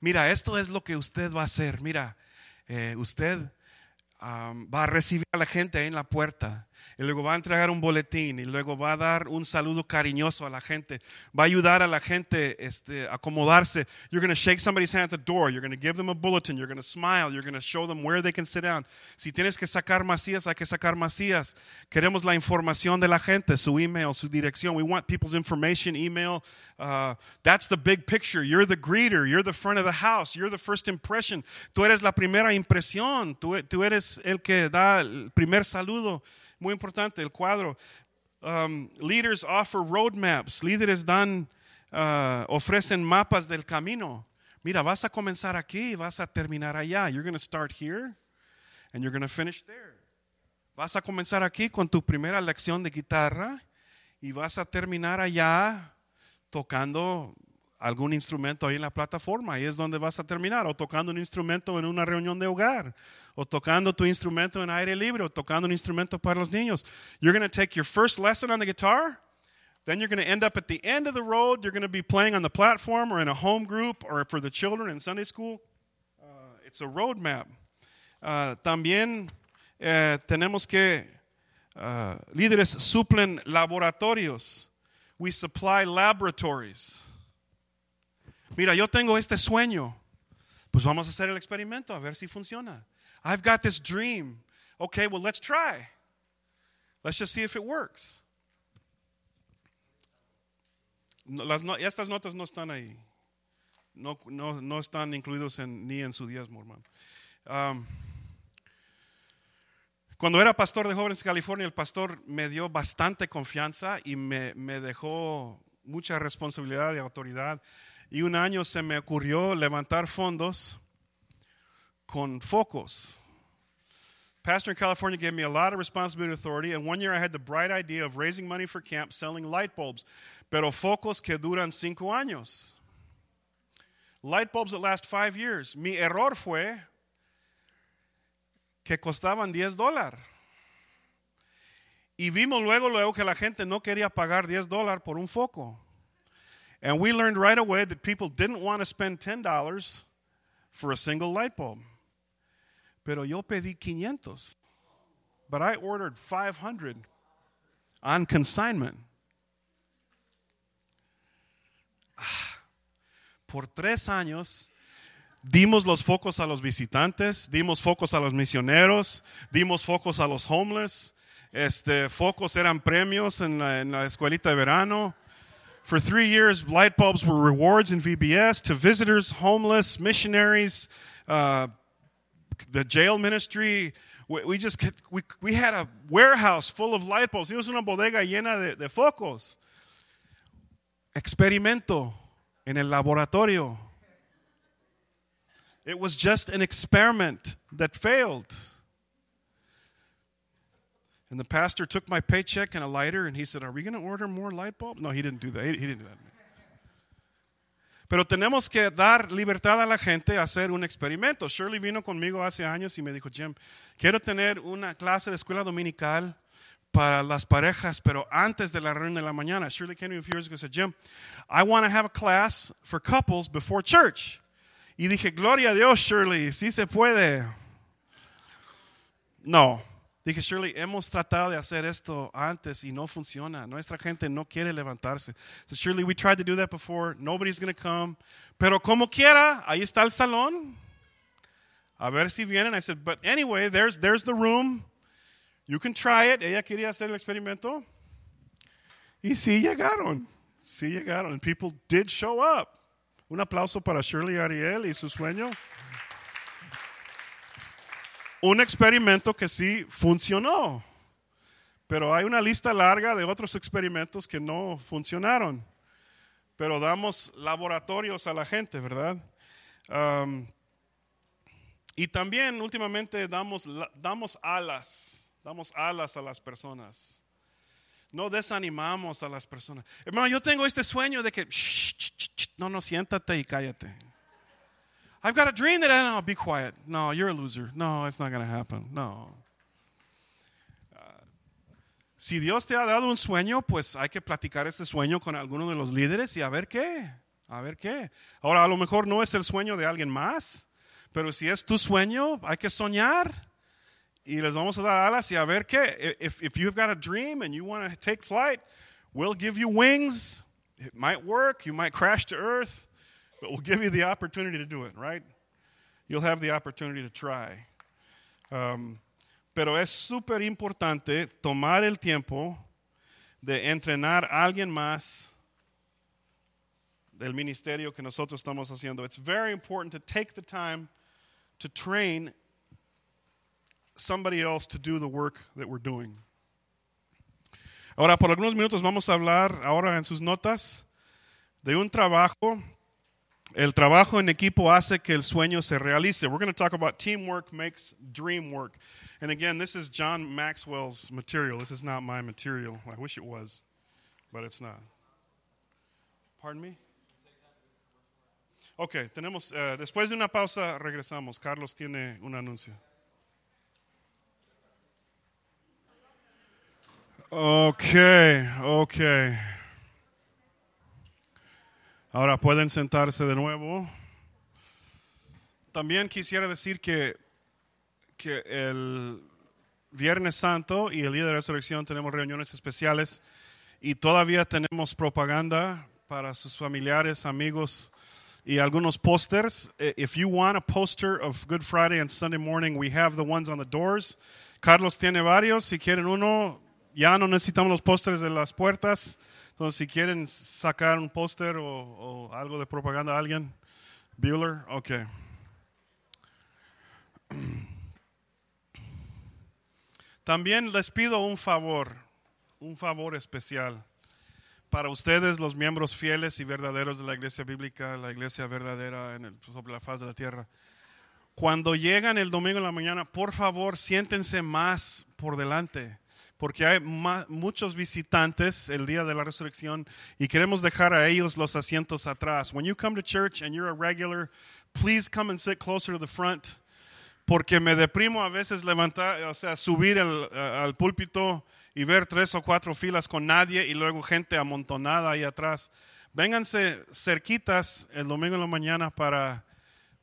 Mira, esto es lo que usted va a hacer. Mira, eh, usted va a recibir a la gente en la puerta y luego va a entregar un boletín y luego va a dar un saludo cariñoso a la gente, va a ayudar a la gente este, acomodarse. You're going to shake somebody's hand at the door, you're going to give them a bulletin, you're going to smile, you're going to show them where they can sit down. Si tienes que sacar masías, hay que sacar masías. Queremos la información de la gente, su email, su dirección. We want people's information, email. Uh, that's the big picture. You're the greeter, you're the front of the house, you're the first impression. Tú eres la primera impresión, tú, tú eres el que da el primer saludo. Muy importante, el cuadro. Um, leaders offer roadmaps. Líderes dan, uh, ofrecen mapas del camino. Mira, vas a comenzar aquí y vas a terminar allá. You're going to start here and you're going to finish there. Vas a comenzar aquí con tu primera lección de guitarra y vas a terminar allá tocando algún instrumento ahí en la plataforma, ahí es donde vas a terminar, o tocando un instrumento en una reunión de hogar, o tocando tu instrumento en aire libre, o tocando un instrumento para los niños. You're going to take your first lesson on the guitar, then you're going to end up at the end of the road, you're going to be playing on the platform or in a home group or for the children in Sunday school. Uh, it's a roadmap. Uh, también eh, tenemos que, uh, líderes suplen laboratorios. We supply laboratories. Mira, yo tengo este sueño. Pues vamos a hacer el experimento a ver si funciona. I've got this dream. Okay, well, let's try. Let's just see if it works. Las no, estas notas no están ahí. No, no, no están incluidos ni en su diezmo, hermano. Um, cuando era pastor de jóvenes en California, el pastor me dio bastante confianza y me, me dejó mucha responsabilidad y autoridad y un año se me ocurrió levantar fondos con focos. Pastor in California gave me a lot of responsibility and authority, and one year I had the bright idea of raising money for camp selling light bulbs, pero focos que duran cinco años. Light bulbs that last five years. Mi error fue que costaban 10 dólares. Y vimos luego, luego que la gente no quería pagar 10 dólares por un foco. And we learned right away that people didn't want to spend $10 for a single light bulb. Pero yo pedí 500. But I ordered 500 on consignment. Ah, por tres años dimos los focos a los visitantes, dimos focos a los misioneros, dimos focos a los homeless, este, focos eran premios en la, en la escuelita de verano. For three years, light bulbs were rewards in VBS to visitors, homeless, missionaries, uh, the jail ministry. We, we just we, we had a warehouse full of light bulbs. It was una bodega llena de, de focos. Experimento en el laboratorio. It was just an experiment that failed. And the pastor took my paycheck and a lighter and he said, Are we going to order more light bulbs? No, he didn't do that. He, he didn't do that. Pero tenemos que dar libertad a la gente a hacer un experimento. Shirley vino conmigo hace años y me dijo, Jim, quiero tener una clase de escuela dominical para las parejas, pero antes de la reunión de la mañana. Shirley came to me a few years ago and said, Jim, I want to have a class for couples before church. Y dije, gloria a Dios, Shirley, sí se puede. No, Dije, Shirley, hemos tratado de hacer esto antes y no funciona. Nuestra gente no quiere levantarse. So, Shirley, we tried to do that before. Nobody's going to come. Pero como quiera, ahí está el salón. A ver si vienen. I said, but anyway, there's, there's the room. You can try it. Ella quería hacer el experimento. Y sí llegaron. Sí llegaron. And people did show up. Un aplauso para Shirley Ariel y su sueño un experimento que sí funcionó, pero hay una lista larga de otros experimentos que no funcionaron. Pero damos laboratorios a la gente, ¿verdad? Um, y también últimamente damos, damos alas, damos alas a las personas. No desanimamos a las personas. Hermano, yo tengo este sueño de que, no, no, siéntate y cállate. I've got a dream that I know. Be quiet. No, you're a loser. No, it's not going to happen. No. Uh, si Dios te ha dado un sueño, pues hay que platicar este sueño con alguno de los líderes y a ver qué. A ver qué. Ahora, a lo mejor no es el sueño de alguien más, pero si es tu sueño, hay que soñar. Y les vamos a dar alas y a ver qué. If, if you've got a dream and you want to take flight, we'll give you wings. It might work. You might crash to earth. But we'll give you the opportunity to do it, right? You'll have the opportunity to try. Um, pero es súper importante tomar el tiempo de entrenar a alguien más del ministerio que nosotros estamos haciendo. It's very important to take the time to train somebody else to do the work that we're doing. Ahora, por algunos minutos vamos a hablar ahora en sus notas de un trabajo El trabajo en equipo hace que el sueño se realice. We're going to talk about teamwork makes dream work. And again, this is John Maxwell's material. This is not my material. I wish it was, but it's not. Pardon me? Ok, tenemos, uh, después de una pausa regresamos. Carlos tiene un anuncio. Okay, okay. Ahora pueden sentarse de nuevo. También quisiera decir que, que el Viernes Santo y el día de resurrección tenemos reuniones especiales y todavía tenemos propaganda para sus familiares, amigos y algunos posters. If you want a poster of Good Friday and Sunday morning, we have the ones on the doors. Carlos tiene varios. Si quieren uno, ya no necesitamos los pósters de las puertas. Entonces, si quieren sacar un póster o, o, algo de propaganda a alguien, Bueller, ok. También les pido un favor, un favor especial para ustedes, los miembros fieles y verdaderos de la iglesia bíblica, la iglesia verdadera en el, sobre la faz de la tierra. Cuando llegan el domingo en la mañana, por favor, siéntense más por delante porque hay muchos visitantes el día de la resurrección y queremos dejar a ellos los asientos atrás. When you come to church and you're a regular, please come and sit closer to the front, porque me deprimo a veces levantar, o sea, subir al púlpito y ver tres o cuatro filas con nadie y luego gente amontonada ahí atrás. Vénganse cerquitas el domingo en la mañana para,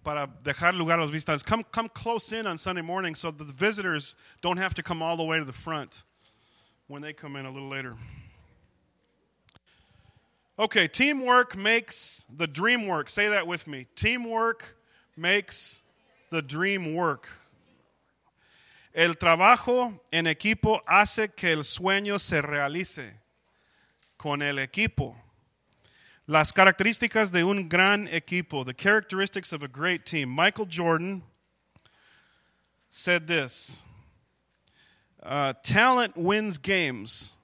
para dejar lugar a los visitantes. Come, come close in on Sunday morning so that the visitors don't have to come all the way to the front when they come in a little later. Okay, teamwork makes the dream work. Say that with me. Teamwork makes the dream work. El trabajo en equipo hace que el sueño se realice con el equipo. Las características de un gran equipo, the characteristics of a great team. Michael Jordan said this uh, Talent wins games,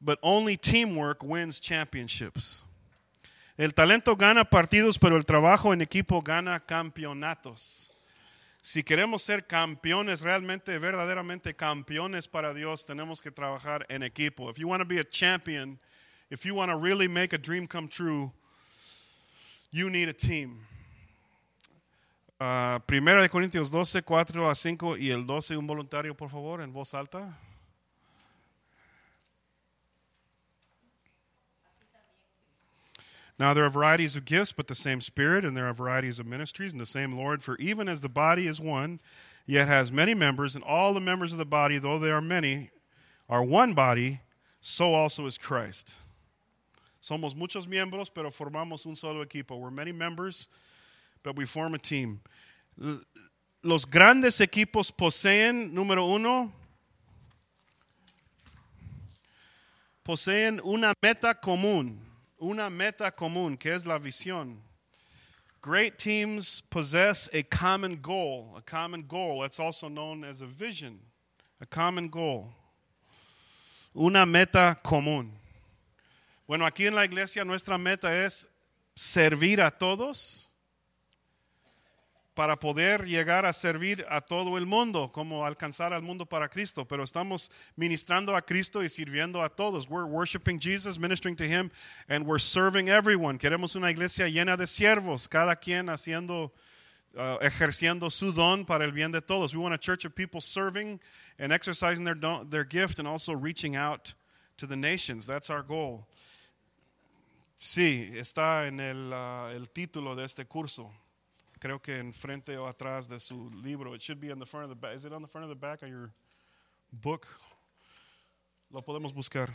but only teamwork wins championships. El talento gana partidos, pero el trabajo en equipo gana campeonatos. Si queremos ser campeones, realmente, verdaderamente campeones para Dios, tenemos que trabajar en equipo. If you want to be a champion, if you want to really make a dream come true, you need a team. Uh, Primera de Corintios 12, 4 a 5 y el 12, un voluntario, por favor, en voz alta. Now there are varieties of gifts, but the same Spirit, and there are varieties of ministries, and the same Lord. For even as the body is one, yet has many members, and all the members of the body, though they are many, are one body, so also is Christ. Somos muchos miembros, pero formamos un solo equipo. We're many members, but we form a team. Los grandes equipos poseen, número uno, poseen una meta común. una meta común, que es la visión. Great teams possess a common goal, a common goal. That's also known as a vision, a common goal. Una meta común. Bueno, aquí en la iglesia nuestra meta es servir a todos para poder llegar a servir a todo el mundo, como alcanzar al mundo para Cristo. Pero estamos ministrando a Cristo y sirviendo a todos. We're worshiping Jesus, ministering to Him, and we're serving everyone. Queremos una iglesia llena de siervos, cada quien haciendo, uh, ejerciendo su don para el bien de todos. We want a church of people serving and exercising their, their gift and also reaching out to the nations. That's our goal. Sí, está en el, uh, el título de este curso. Creo que enfrente o atrás de su libro. It should be on the front of the back. Is it on the front of the back of your book? Lo podemos buscar.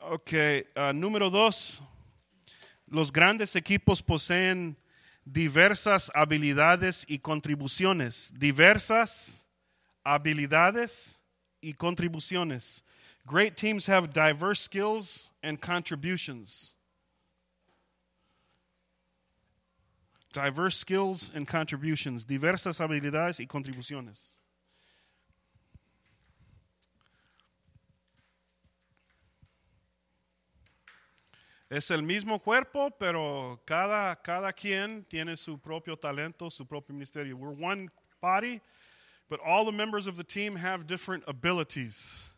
Ok, uh, número dos. Los grandes equipos poseen diversas habilidades y contribuciones. Diversas habilidades y contribuciones. Great teams have diverse skills and contributions. Diverse skills and contributions, diversas habilidades y contribuciones. Es el mismo cuerpo, pero cada, cada quien tiene su propio talento, su propio ministerio. We're one body, but all the members of the team have different abilities.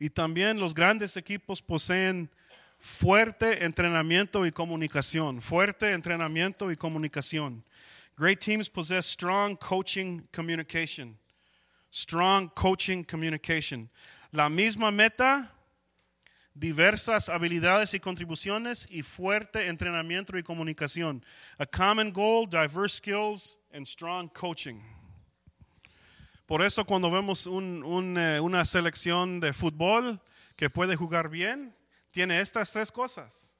Y también los grandes equipos poseen fuerte entrenamiento y comunicación. Fuerte entrenamiento y comunicación. Great teams possess strong coaching communication. Strong coaching communication. La misma meta, diversas habilidades y contribuciones y fuerte entrenamiento y comunicación. A common goal, diverse skills, and strong coaching. Por eso cuando vemos un, un, eh, una selección de fútbol que puede jugar bien, tiene estas tres cosas.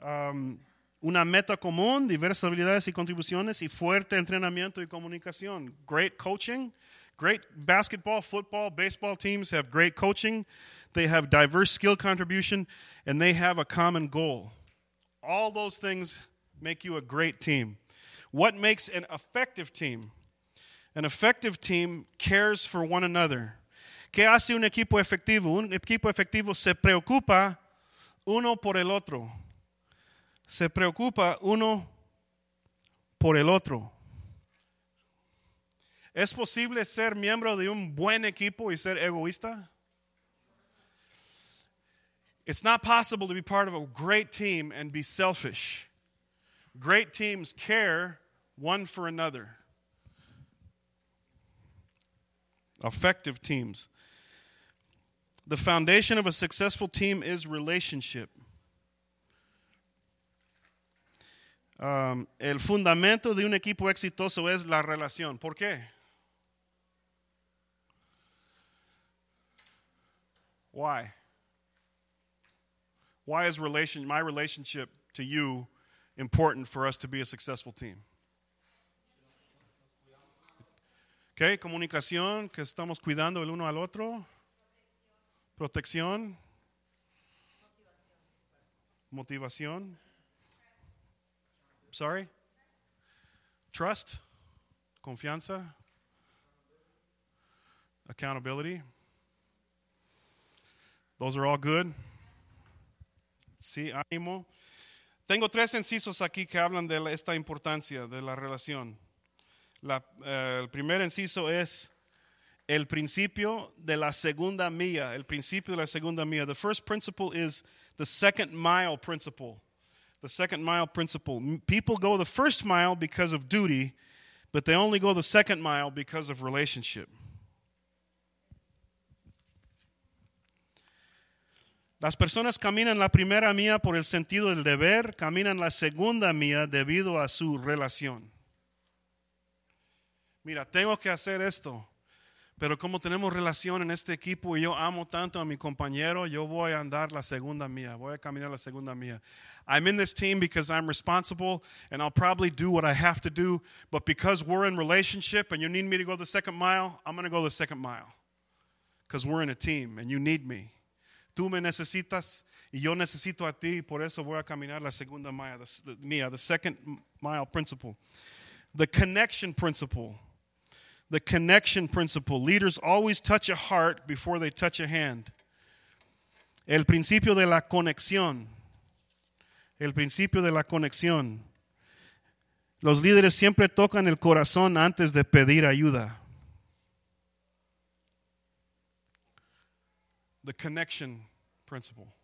Um, una meta común, diversas habilidades y contribuciones y fuerte entrenamiento y comunicación. Great coaching. Great basketball, football, baseball teams have great coaching. They have diverse skill contribution and they have a common goal. All those things make you a great team. What makes an effective team? An effective team cares for one another. ¿Qué hace un equipo efectivo? Un equipo efectivo se preocupa uno por el otro. Se preocupa uno por el otro. ¿Es posible ser miembro de un buen equipo y ser egoísta? It's not possible to be part of a great team and be selfish. Great teams care one for another. Effective teams. The foundation of a successful team is relationship. Um, el fundamento de un equipo exitoso es la relación. ¿Por qué? Why? Why is relation, my relationship to you important for us to be a successful team? Okay, comunicación, que estamos cuidando el uno al otro. Protección. Motivación. Sorry? Trust. Confianza. Accountability. Those are all good. Sí, ánimo. Tengo tres incisos aquí que hablan de esta importancia de la relación. La, uh, el primer inciso es el principio de la segunda milla. El principio de la segunda milla. The first principle is the second mile principle. The second mile principle. People go the first mile because of duty, but they only go the second mile because of relationship. Las personas caminan la primera mía por el sentido del deber, caminan la segunda mía debido a su relación. Mira, tengo que hacer esto, pero como tenemos relación en este equipo y yo amo tanto a mi compañero, yo voy a andar la segunda mía, voy a caminar la segunda mía. I'm in this team because I'm responsible and I'll probably do what I have to do, but because we're in relationship and you need me to go the second mile, I'm going to go the second mile. Because we're in a team and you need me. Tú me necesitas y yo necesito a ti, por eso voy a caminar la segunda milla, the, mía, the second mile principle. The connection principle. The connection principle. Leaders always touch a heart before they touch a hand. El principio de la conexión. El principio de la conexión. Los líderes siempre tocan el corazón antes de pedir ayuda. The connection principle.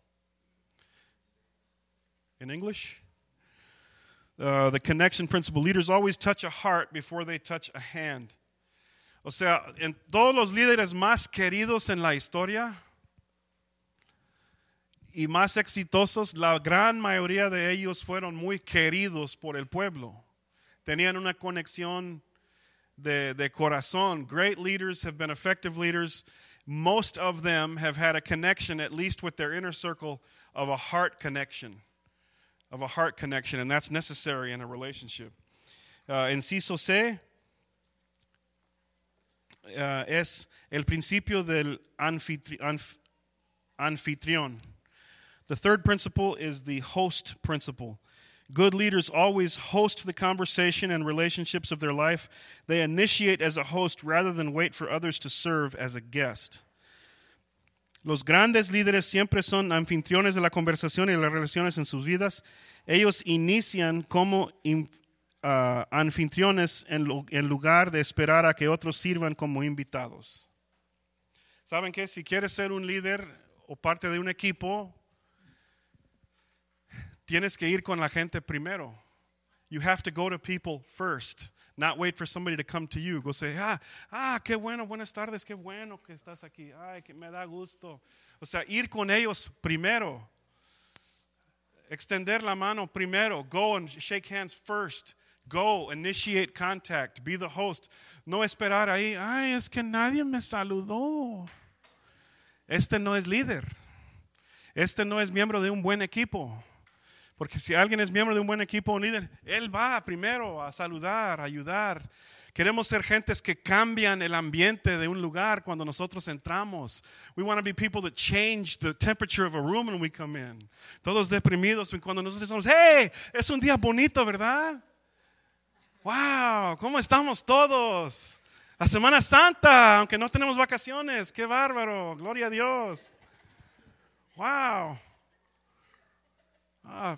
In English, uh, the connection principle. Leaders always touch a heart before they touch a hand. O sea, en todos los líderes más queridos en la historia y más exitosos, la gran mayoría de ellos fueron muy queridos por el pueblo. Tenían una conexión de, de corazón. Great leaders have been effective leaders most of them have had a connection, at least with their inner circle, of a heart connection. Of a heart connection, and that's necessary in a relationship. Uh, inciso C uh, es el principio del anfitri- anf- anfitrión. The third principle is the host principle. Good leaders always host the conversation and relationships of their life. They initiate as a host rather than wait for others to serve as a guest. Los grandes líderes siempre son anfitriones de la conversación y las relaciones en sus vidas. Ellos inician como uh, anfitriones en, en lugar de esperar a que otros sirvan como invitados. ¿Saben qué? Si quieres ser un líder o parte de un equipo, tienes que ir con la gente primero. You have to go to people first, not wait for somebody to come to you. Go say, ah, ah, qué bueno, buenas tardes, qué bueno que estás aquí. Ay, que me da gusto. O sea, ir con ellos primero. Extender la mano primero. Go and shake hands first. Go, initiate contact, be the host. No esperar ahí, ay, es que nadie me saludó. Este no es líder. Este no es miembro de un buen equipo. Porque si alguien es miembro de un buen equipo, un líder, él va primero a saludar, a ayudar. Queremos ser gentes que cambian el ambiente de un lugar cuando nosotros entramos. We want to be people that change the temperature of a room when we come in. Todos deprimidos cuando nosotros decimos, hey, es un día bonito, ¿verdad? Wow, ¿cómo estamos todos? La Semana Santa, aunque no tenemos vacaciones, qué bárbaro, gloria a Dios. Wow. Ah,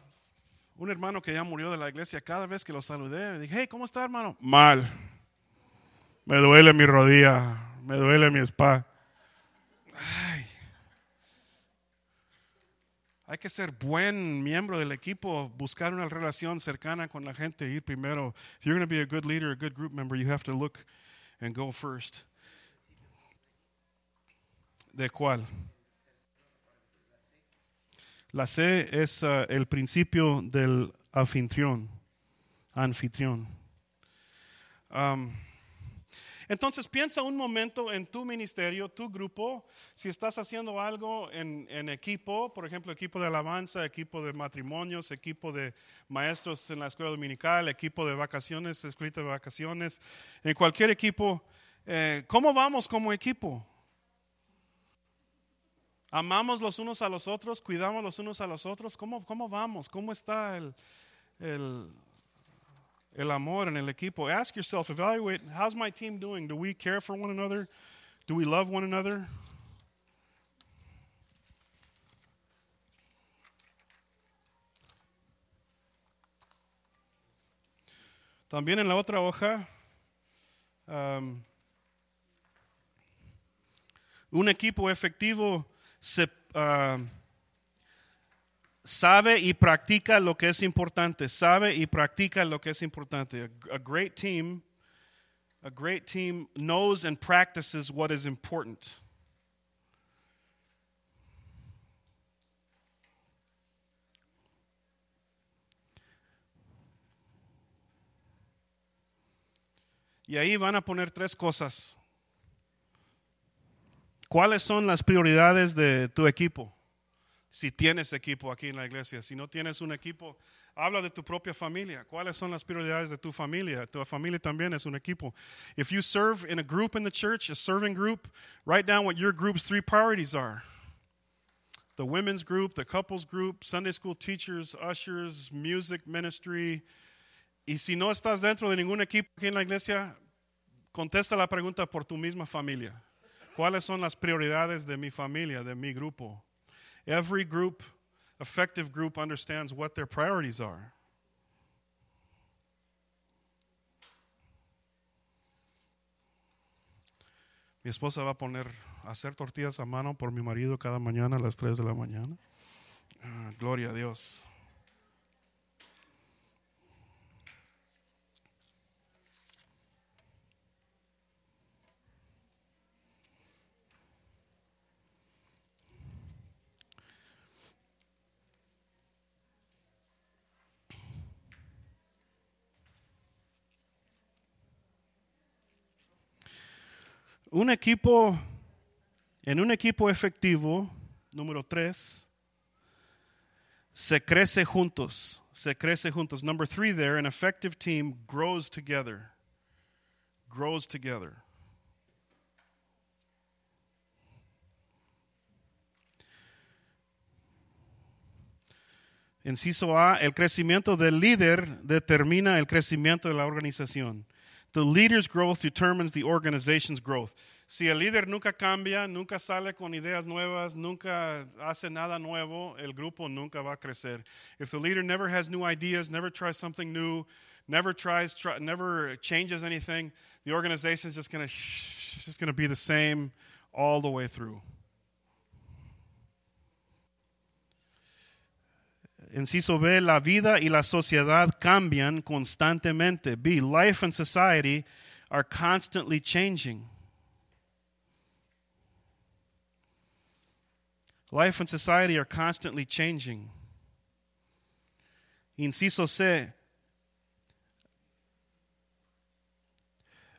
un hermano que ya murió de la iglesia, cada vez que lo saludé, me dije, hey, ¿cómo está hermano? Mal. Me duele mi rodilla, me duele mi espalda. Ay. Hay que ser buen miembro del equipo, buscar una relación cercana con la gente, ir primero. If you're going to be a good leader, a good group member, you have to look and go first. ¿De cuál? La C es uh, el principio del anfitrión. Anfitrión. Um, entonces piensa un momento en tu ministerio, tu grupo, si estás haciendo algo en, equipo, por ejemplo, equipo de alabanza, equipo de matrimonios, equipo de maestros en la escuela dominical, equipo de vacaciones, escuela de vacaciones, en cualquier equipo, eh, ¿cómo vamos como equipo? Amamos los unos a los otros, cuidamos los unos a los otros. ¿Cómo, cómo vamos? ¿Cómo está el, el, el amor en el equipo? Ask yourself, evaluate, how's my team doing? Do we care for one another? Do we love one another? También en la otra hoja, um, un equipo efectivo se, uh, sabe y practica lo que es importante, sabe y practica lo que es importante. A, great team, a great team knows and practices what is important. Y ahí van a poner tres cosas. ¿Cuáles son las prioridades de tu equipo? Si tienes equipo aquí en la iglesia, si no tienes un equipo, habla de tu propia familia. ¿Cuáles son las prioridades de tu familia? Tu familia también es un equipo. If you serve in a group in the church, a serving group, write down what your group's three priorities are. The women's group, the couples group, Sunday school teachers, ushers, music ministry. Y si no estás dentro de ningún equipo aquí en la iglesia, contesta la pregunta por tu misma familia. ¿Cuáles son las prioridades de mi familia, de mi grupo? Every group, effective group, understands what their priorities are. Mi esposa va a poner hacer tortillas a mano por mi marido cada mañana a las 3 de la mañana. Ah, gloria a Dios. Un equipo, en un equipo efectivo, número tres, se crece juntos. Se crece juntos. Number three there, an effective team grows together. Grows together. Inciso A, el crecimiento del líder determina el crecimiento de la organización. The leader's growth determines the organization's growth. Si el líder nunca cambia, nunca sale con ideas nuevas, nunca hace nada nuevo, el grupo nunca va a crecer. If the leader never has new ideas, never tries something new, never tries, try, never changes anything, the organization is just going to just going to be the same all the way through. Inciso B, la vida y la sociedad cambian constantemente. B, life and society are constantly changing. Life and society are constantly changing. Inciso C,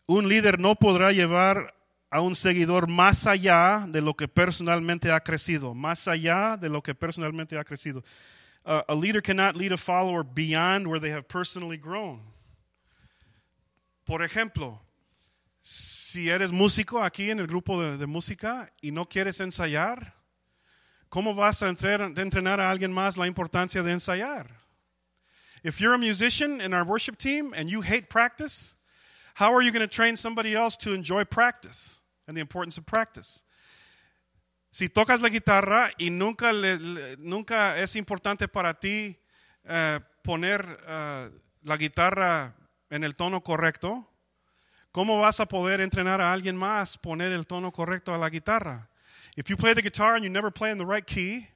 un líder no podrá llevar a un seguidor más allá de lo que personalmente ha crecido, más allá de lo que personalmente ha crecido. Uh, a leader cannot lead a follower beyond where they have personally grown. Por ejemplo, si eres músico aquí en el grupo de, de música y no quieres ensayar, ¿cómo vas a entrenar, entrenar a alguien más la importancia de ensayar? If you're a musician in our worship team and you hate practice, how are you going to train somebody else to enjoy practice and the importance of practice? Si tocas la guitarra y nunca, le, le, nunca es importante para ti uh, poner uh, la guitarra en el tono correcto, ¿cómo vas a poder entrenar a alguien más poner el tono correcto a la guitarra? If you play the guitar and you never play in the right key,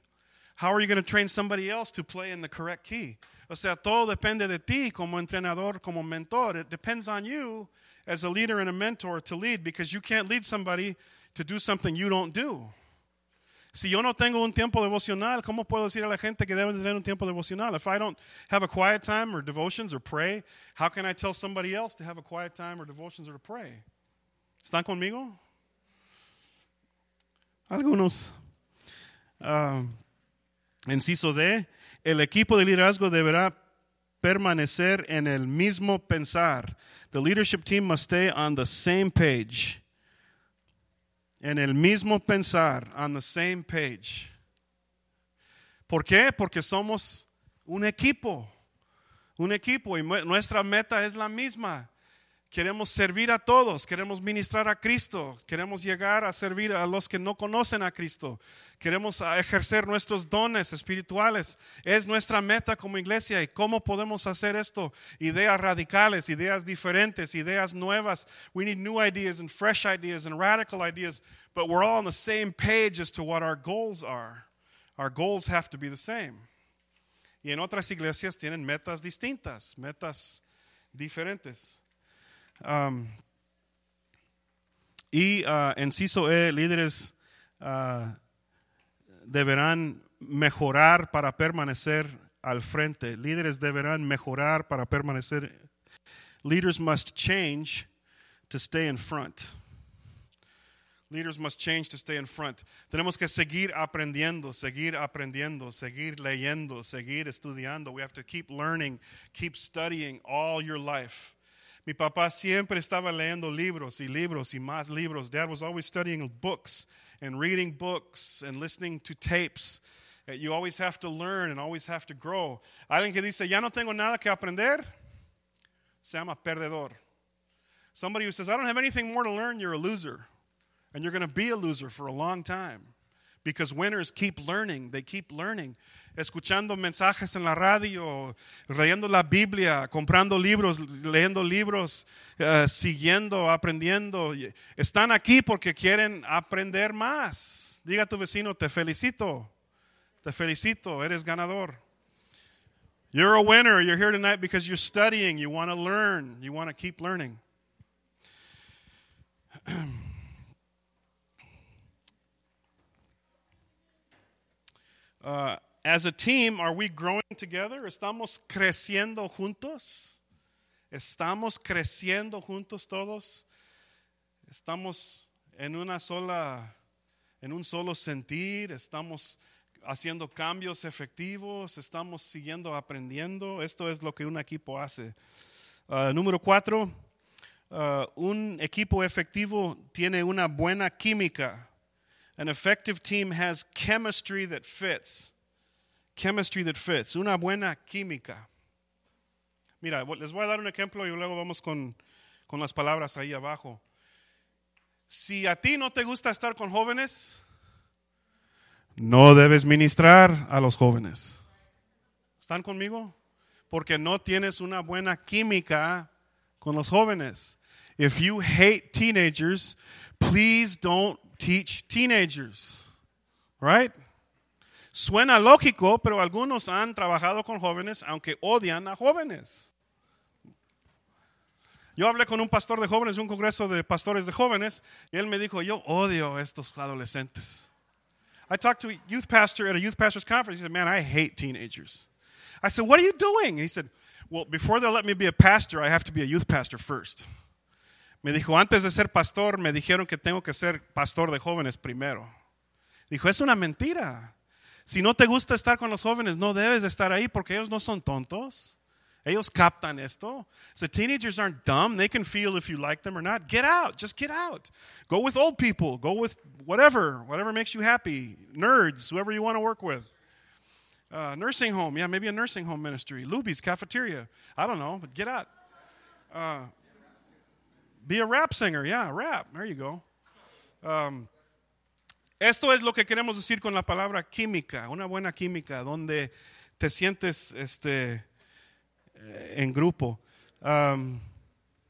How are you going to train somebody else to play in the correct key? O sea, todo depende de ti como entrenador, como mentor. It depends on you as a leader and a mentor to lead because you can't lead somebody to do something you don't do. Si yo no tengo un tiempo devocional, ¿cómo puedo decir a la gente que debe tener un tiempo devocional? If I don't have a quiet time or devotions or pray, how can I tell somebody else to have a quiet time or devotions or to pray? ¿Están conmigo? Algunos. Uh, inciso D, el equipo de liderazgo deberá permanecer en el mismo pensar. The leadership team must stay on the same page. En el mismo pensar, on the same page. ¿Por qué? Porque somos un equipo, un equipo y nuestra meta es la misma. Queremos servir a todos, queremos ministrar a Cristo, queremos llegar a servir a los que no conocen a Cristo, queremos ejercer nuestros dones espirituales. Es nuestra meta como iglesia y cómo podemos hacer esto. Ideas radicales, ideas diferentes, ideas nuevas. We need new ideas and fresh ideas and radical ideas, but we're all on the same page as to what our goals are. Our goals have to be the same. Y en otras iglesias tienen metas distintas, metas diferentes. Um, y uh, inciso E, líderes uh, deberán mejorar para permanecer al frente. Líderes deberán mejorar para permanecer. Leaders must change to stay in front. Leaders must change to stay in front. Tenemos que seguir aprendiendo, seguir aprendiendo, seguir leyendo, seguir estudiando. We have to keep learning, keep studying all your life. Mi papá siempre estaba leyendo libros y libros y más libros. Dad was always studying books and reading books and listening to tapes. Eh, you always have to learn and always have to grow. Alguien que dice, ya no tengo nada que aprender, se llama perdedor. Somebody who says, I don't have anything more to learn, you're a loser. And you're going to be a loser for a long time. Because winners keep learning, they keep learning. Escuchando mensajes en la radio, leyendo la Biblia, comprando libros, leyendo libros, uh, siguiendo, aprendiendo. Están aquí porque quieren aprender más. Diga a tu vecino, te felicito, te felicito, eres ganador. You're a winner. You're here tonight because you're studying. You want to learn. You want to keep learning. Uh, as a team, are we growing together? ¿Estamos creciendo juntos? ¿Estamos creciendo juntos todos? ¿Estamos en una sola, en un solo sentir? ¿Estamos haciendo cambios efectivos? ¿Estamos siguiendo aprendiendo? Esto es lo que un equipo hace. Uh, número cuatro, uh, un equipo efectivo tiene una buena química. An effective team has chemistry that fits. Chemistry that fits. Una buena química. Mira, les voy a dar un ejemplo y luego vamos con, con las palabras ahí abajo. Si a ti no te gusta estar con jóvenes, no debes ministrar a los jóvenes. ¿Están conmigo? Porque no tienes una buena química con los jóvenes. If you hate teenagers, please don't teach teenagers, right? Suena lógico, pero algunos han trabajado con jóvenes aunque odian a jóvenes. Yo hablé con un pastor de jóvenes, un congreso de pastores de jóvenes, y él me dijo, yo odio a estos adolescentes. I talked to a youth pastor at a youth pastor's conference. He said, man, I hate teenagers. I said, what are you doing? He said, well, before they'll let me be a pastor, I have to be a youth pastor first. Me dijo, antes de ser pastor, me dijeron que tengo que ser pastor de jóvenes primero. Dijo, es una mentira. Si no te gusta estar con los jóvenes, no debes de estar ahí porque ellos no son tontos. Ellos captan esto. So teenagers aren't dumb. They can feel if you like them or not. Get out. Just get out. Go with old people. Go with whatever. Whatever makes you happy. Nerds, whoever you want to work with. Uh, nursing home. Yeah, maybe a nursing home ministry. Luby's cafeteria. I don't know, but get out. Uh, be a rap singer, yeah, rap. There you go. Um, esto es lo que queremos decir con la palabra química, una buena química, donde te sientes este, eh, en grupo. Um,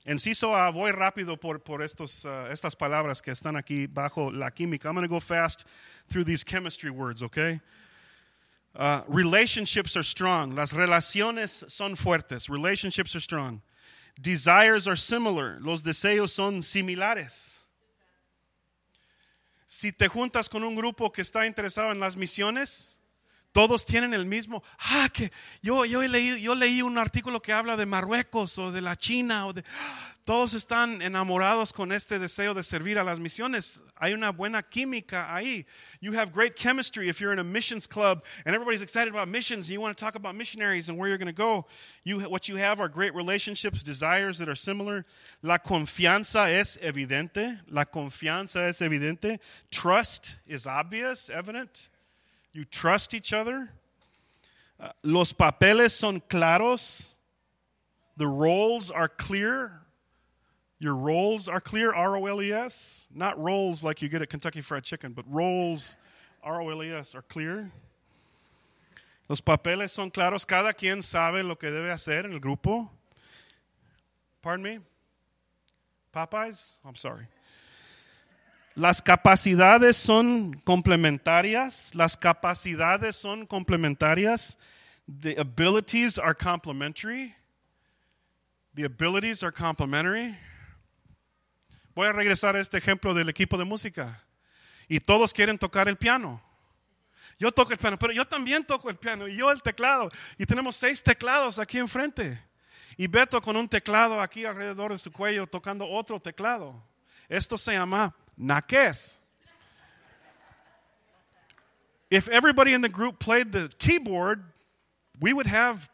Enciso A, voy rápido por, por estos, uh, estas palabras que están aquí bajo la química. I'm going to go fast through these chemistry words, okay? Uh, relationships are strong. Las relaciones son fuertes. Relationships are strong. Desires are similar. Los deseos son similares. Si te juntas con un grupo que está interesado en las misiones, todos tienen el mismo. Ah, que yo, yo, he leído, yo leí un artículo que habla de Marruecos o de la China o de. Todos están enamorados con este deseo de servir a las misiones. Hay una buena química ahí. You have great chemistry if you're in a missions club and everybody's excited about missions and you want to talk about missionaries and where you're going to go. You, what you have are great relationships, desires that are similar. La confianza es evidente. La confianza es evidente. Trust is obvious, evident. You trust each other. Uh, los papeles son claros. The roles are clear. Your roles are clear, R O L E S. Not rolls like you get at Kentucky Fried Chicken, but roles, R O L E S, are clear. Los papeles son claros. Cada quien sabe lo que debe hacer en el grupo. Pardon me? Popeyes? I'm sorry. Las capacidades son complementarias. Las capacidades son complementarias. The abilities are complementary. The abilities are complementary. Voy a regresar a este ejemplo del equipo de música. Y todos quieren tocar el piano. Yo toco el piano, pero yo también toco el piano y yo el teclado. Y tenemos seis teclados aquí enfrente. Y Beto con un teclado aquí alrededor de su cuello tocando otro teclado. Esto se llama naques. If everybody in the group played the keyboard, we would have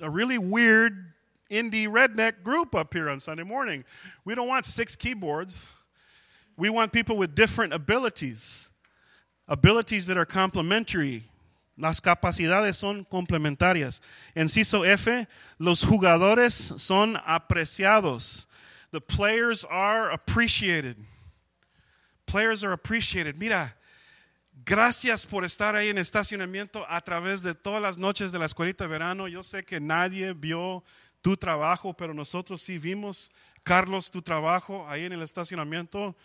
a really weird indie redneck group up here on Sunday morning. We don't want six keyboards. We want people with different abilities, abilities that are complementary. Las capacidades son complementarias. Enciso F, los jugadores son apreciados. The players are appreciated. Players are appreciated. Mira, gracias por estar ahí en estacionamiento a través de todas las noches de la escuelita de verano. Yo sé que nadie vio tu trabajo, pero nosotros sí vimos, Carlos, tu trabajo ahí en el estacionamiento,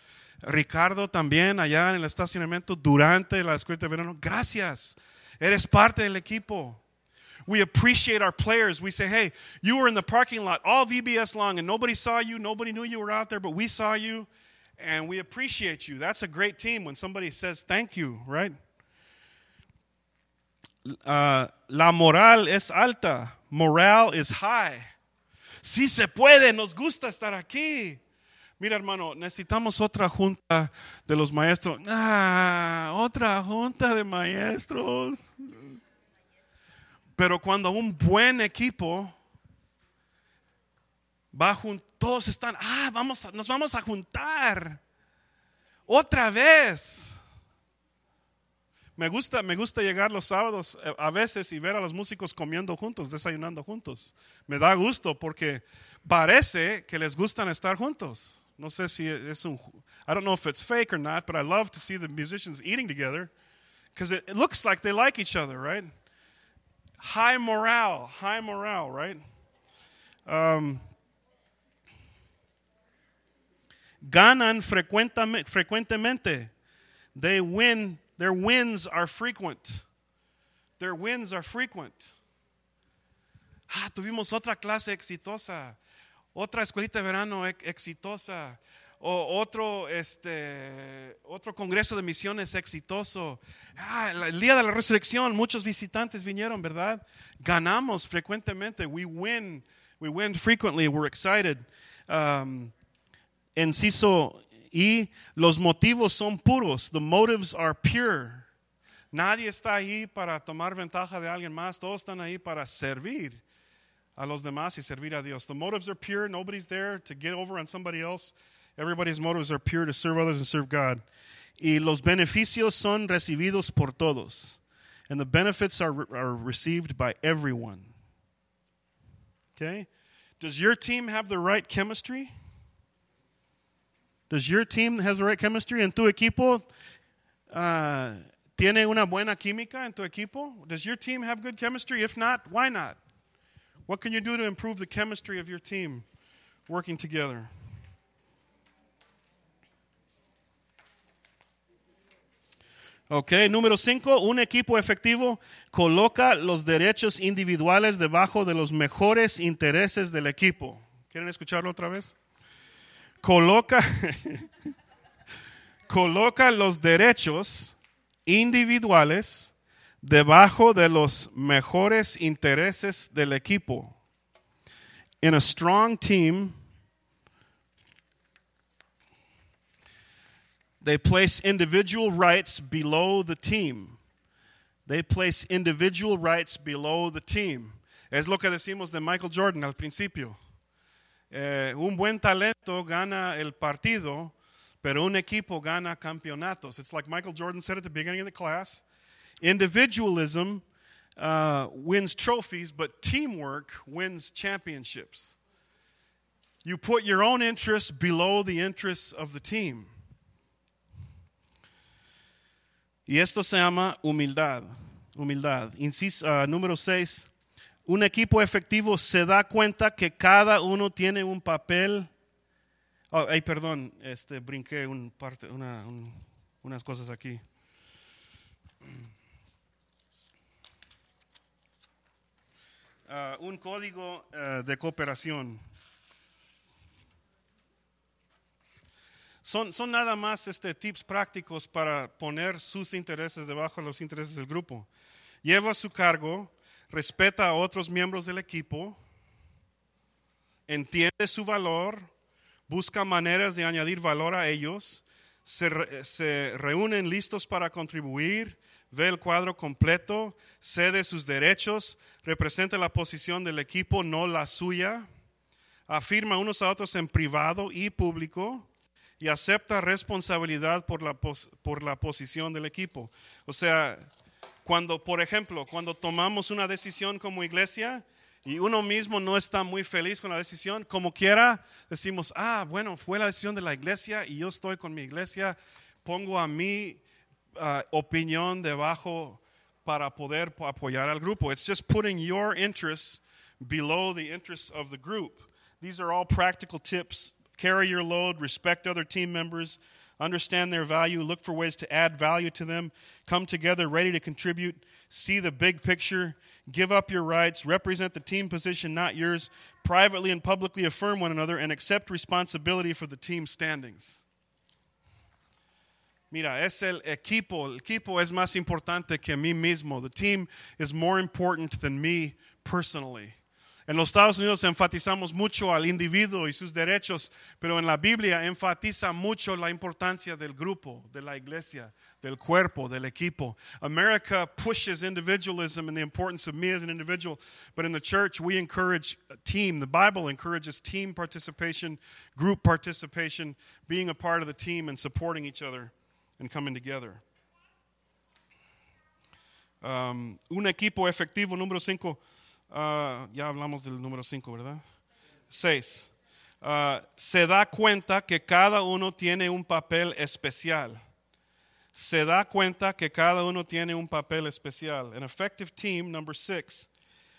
Ricardo también allá en el estacionamiento durante la escuela de verano. Gracias, eres parte del equipo. We appreciate our players. We say, hey, you were in the parking lot all VBS long and nobody saw you, nobody knew you were out there, but we saw you and we appreciate you. That's a great team when somebody says thank you, right? Uh, la moral es alta, morale is high. Sí se puede, nos gusta estar aquí. Mira, hermano, necesitamos otra junta de los maestros. Ah, otra junta de maestros. Pero cuando un buen equipo va juntos, todos están, ah, vamos nos vamos a juntar. Otra vez. Me gusta, me gusta llegar los sábados eh, a veces y ver a los músicos comiendo juntos, desayunando juntos. Me da gusto porque parece que les gustan estar juntos. No sé si es un, I don't know if it's fake or not, but I love to see the musicians eating together because it, it looks like they like each other, right? High morale, high morale, right? Um, ganan frecuentemente. They win their wins are frequent. Their wins are frequent. Ah, tuvimos otra clase exitosa, otra escuelita de verano exitosa, o otro, este, otro congreso de misiones exitoso. Ah, el día de la resurrección, muchos visitantes vinieron, ¿verdad? Ganamos frecuentemente. We win, we win frequently. We're excited. Um, enciso y los motivos son puros. The motives are pure. Nadie está ahí para tomar ventaja de alguien más. Todos están ahí para servir a los demás y servir a Dios. The motives are pure. Nobody's there to get over on somebody else. Everybody's motives are pure to serve others and serve God. Y los beneficios son recibidos por todos. And the benefits are, are received by everyone. Okay? Does your team have the right chemistry? Does your team have the right chemistry? ¿En tu equipo uh, tiene una buena química en tu equipo? Does your team have good chemistry? If not, why not? What can you do to improve the chemistry of your team working together? Ok, número cinco, un equipo efectivo coloca los derechos individuales debajo de los mejores intereses del equipo. ¿Quieren escucharlo otra vez? Coloca, coloca los derechos individuales debajo de los mejores intereses del equipo. In a strong team, They place individual rights below the team. They place individual rights below the team. Es lo que decimos de Michael Jordan al principio. Eh, un buen talento gana el partido, pero un equipo gana campeonatos. It's like Michael Jordan said at the beginning of the class. Individualism uh, wins trophies, but teamwork wins championships. You put your own interests below the interests of the team. Y esto se llama humildad. Humildad. Inciso, uh, número 6. Un equipo efectivo se da cuenta que cada uno tiene un papel. Oh, ay, perdón, este, brinqué un parte, una, un, unas cosas aquí. Uh, un código uh, de cooperación. Son, son nada más este, tips prácticos para poner sus intereses debajo de los intereses del grupo. Lleva su cargo, respeta a otros miembros del equipo, entiende su valor, busca maneras de añadir valor a ellos, se, se reúnen listos para contribuir, ve el cuadro completo, cede sus derechos, representa la posición del equipo, no la suya, afirma unos a otros en privado y público, y acepta responsabilidad por la, por la posición del equipo. O sea, cuando, por ejemplo, cuando tomamos una decisión como iglesia y uno mismo no está muy feliz con la decisión, como quiera, decimos, ah, bueno, fue la decisión de la iglesia y yo estoy con mi iglesia, pongo a mi uh, opinión debajo para poder apoyar al grupo. It's just putting your interests below the interests of the group. These are all practical tips carry your load, respect other team members, understand their value, look for ways to add value to them, come together ready to contribute, see the big picture, give up your rights, represent the team position, not yours, privately and publicly affirm one another, and accept responsibility for the team standings. Mira, es el equipo. El equipo es más importante que mí mismo. The team is more important than me personally. En los Estados Unidos enfatizamos mucho al individuo y sus derechos, pero en la Biblia enfatiza mucho la importancia del grupo, de la iglesia, del cuerpo, del equipo. America pushes individualism and the importance of me as an individual, but in the church we encourage a team. The Bible encourages team participation, group participation, being a part of the team and supporting each other and coming together. Um, un equipo efectivo, número cinco Uh, ya hablamos del número 5, ¿verdad? 6. Uh, se da cuenta que cada uno tiene un papel especial. Se da cuenta que cada uno tiene un papel especial. An effective team, number 6,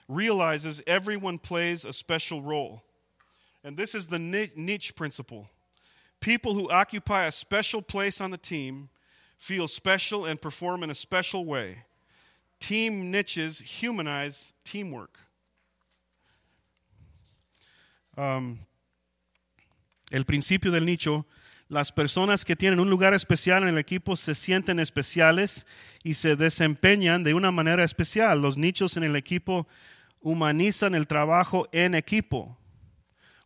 realizes everyone plays a special role. And this is the niche principle. People who occupy a special place on the team feel special and perform in a special way. Team niches humanize teamwork. Um, el principio del nicho, las personas que tienen un lugar especial en el equipo se sienten especiales y se desempeñan de una manera especial. Los nichos en el equipo humanizan el trabajo en equipo.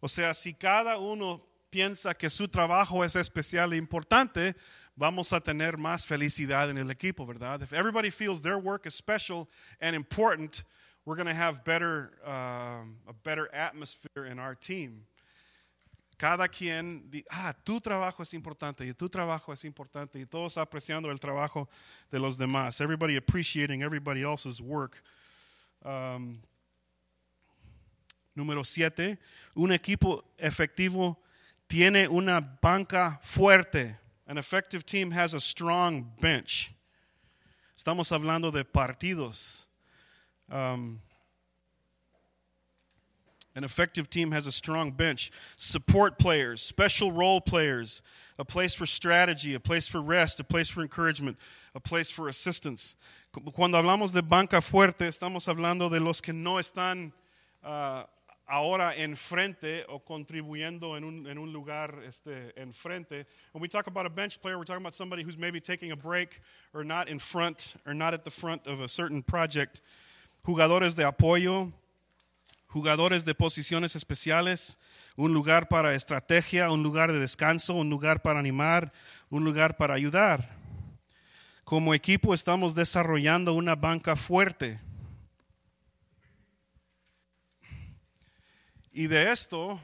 O sea, si cada uno piensa que su trabajo es especial e importante, vamos a tener más felicidad en el equipo, ¿verdad? If everybody feels their work is special and important, we're going to have better, uh, a better atmosphere in our team. Cada quien, ah, tu trabajo es importante y tu trabajo es importante y todos apreciando el trabajo de los demás. Everybody appreciating everybody else's work. Um, número siete, un equipo efectivo tiene una banca fuerte. An effective team has a strong bench. Estamos hablando de partidos. Um, An effective team has a strong bench, support players, special role players, a place for strategy, a place for rest, a place for encouragement, a place for assistance. Cuando hablamos de banca fuerte, estamos hablando de los que no están uh, ahora enfrente o contribuyendo en un, en un lugar este, enfrente. When we talk about a bench player, we're talking about somebody who's maybe taking a break or not in front or not at the front of a certain project. Jugadores de apoyo, jugadores de posiciones especiales, un lugar para estrategia, un lugar de descanso, un lugar para animar, un lugar para ayudar. Como equipo estamos desarrollando una banca fuerte. Y de esto,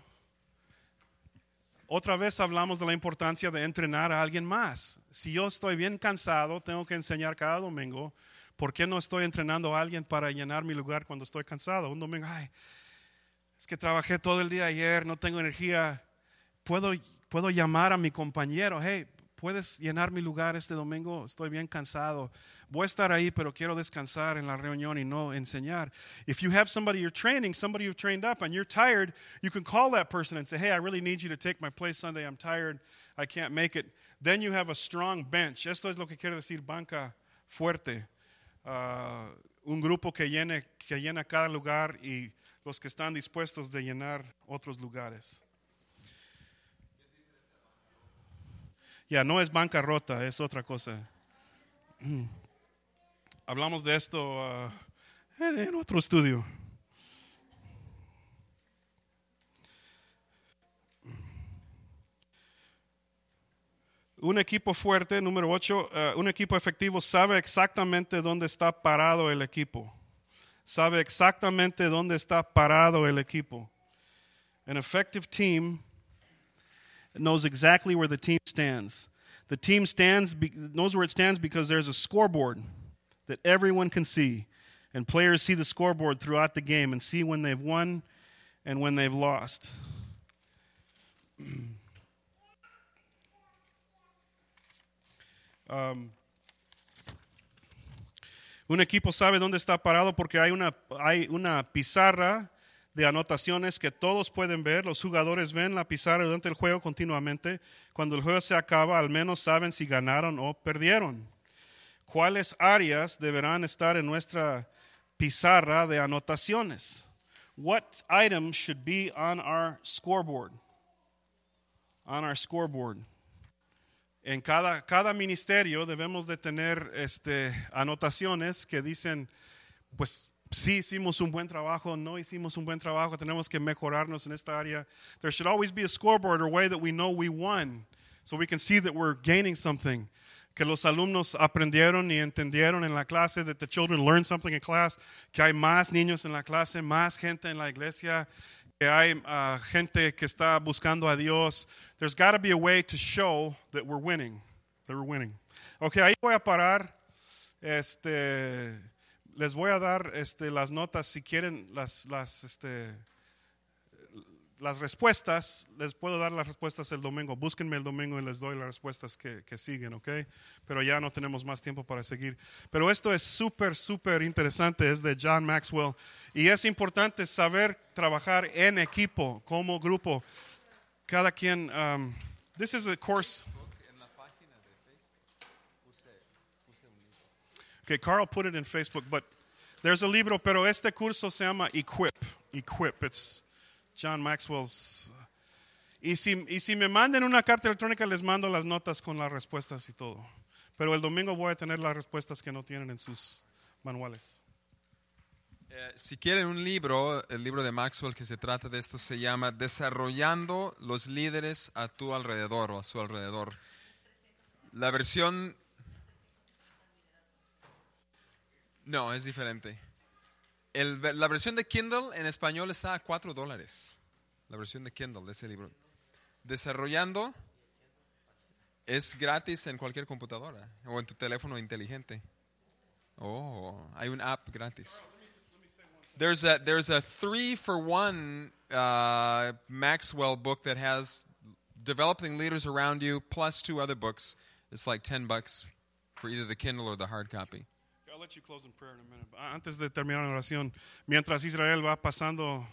otra vez hablamos de la importancia de entrenar a alguien más. Si yo estoy bien cansado, tengo que enseñar cada domingo ¿Por qué no estoy entrenando a alguien para llenar mi lugar cuando estoy cansado? Un domingo, ay, es que trabajé todo el día ayer, no tengo energía. Puedo, puedo llamar a mi compañero, hey, puedes llenar mi lugar este domingo, estoy bien cansado. Voy a estar ahí, pero quiero descansar en la reunión y no enseñar. If you have somebody you're training, somebody you've trained up, and you're tired, you can call that person and say, hey, I really need you to take my place Sunday. I'm tired. I can't make it. Then you have a strong bench. Esto es lo que quiere decir banca fuerte. Uh, un grupo que, llene, que llena cada lugar y los que están dispuestos de llenar otros lugares. Ya, no es bancarrota, es otra cosa. Mm. Hablamos de esto uh, en, otro estudio. Un equipo fuerte, número 8, uh, un equipo efectivo sabe exactamente dónde está parado el equipo. Sabe exactamente dónde está parado el equipo. An effective team knows exactly where the team stands. The team stands knows where it stands because there's a scoreboard that everyone can see. And players see the scoreboard throughout the game and see when they've won and when they've lost. Um, un equipo sabe dónde está parado porque hay una, hay una pizarra de anotaciones que todos pueden ver. Los jugadores ven la pizarra durante el juego continuamente. Cuando el juego se acaba, al menos saben si ganaron o perdieron. ¿Cuáles áreas deberán estar en nuestra pizarra de anotaciones? What items should be on our scoreboard? On our scoreboard en cada, cada ministerio debemos de tener este, anotaciones que dicen, pues sí hicimos un buen trabajo, no hicimos un buen trabajo, tenemos que mejorarnos en esta área. There should always be a scoreboard or way that we know we won, so we can see that we're gaining something. Que los alumnos aprendieron y entendieron en la clase, that the children learned something in class, que hay más niños en la clase, más gente en la iglesia, que hay uh, gente que está buscando a Dios. There's got to be a way to show that we're winning, that we're winning. Ok, ahí voy a parar. Este, les voy a dar este, las notas si quieren las, las este, las respuestas, les puedo dar las respuestas el domingo. Búsquenme el domingo y les doy las respuestas que, que siguen, ¿ok? Pero ya no tenemos más tiempo para seguir. Pero esto es súper, súper interesante, es de John Maxwell. Y es importante saber trabajar en equipo, como grupo. Cada quien, um, this is a course. Okay, Carl put it in Facebook, but there's a libro, pero este curso se llama Equip. Equip. It's John Maxwell's. Y si, y si me manden una carta electrónica, les mando las notas con las respuestas y todo. Pero el domingo voy a tener las respuestas que no tienen en sus manuales. Eh, si quieren un libro, el libro de Maxwell que se trata de esto se llama Desarrollando los líderes a tu alrededor o a su alrededor. La versión... No, es diferente la versión de Kindle en español está a 4 dólares. La versión de Kindle de ese libro. Desarrollando es gratis en cualquier computadora o en tu teléfono inteligente. Oh, hay un app gratis. There's a there's a three for one uh, Maxwell book that has developing leaders around you plus two other books. It's like ten bucks for either the Kindle or the hard copy. Let you close in prayer in a minute. Antes de terminar la oración, mientras Israel va pasando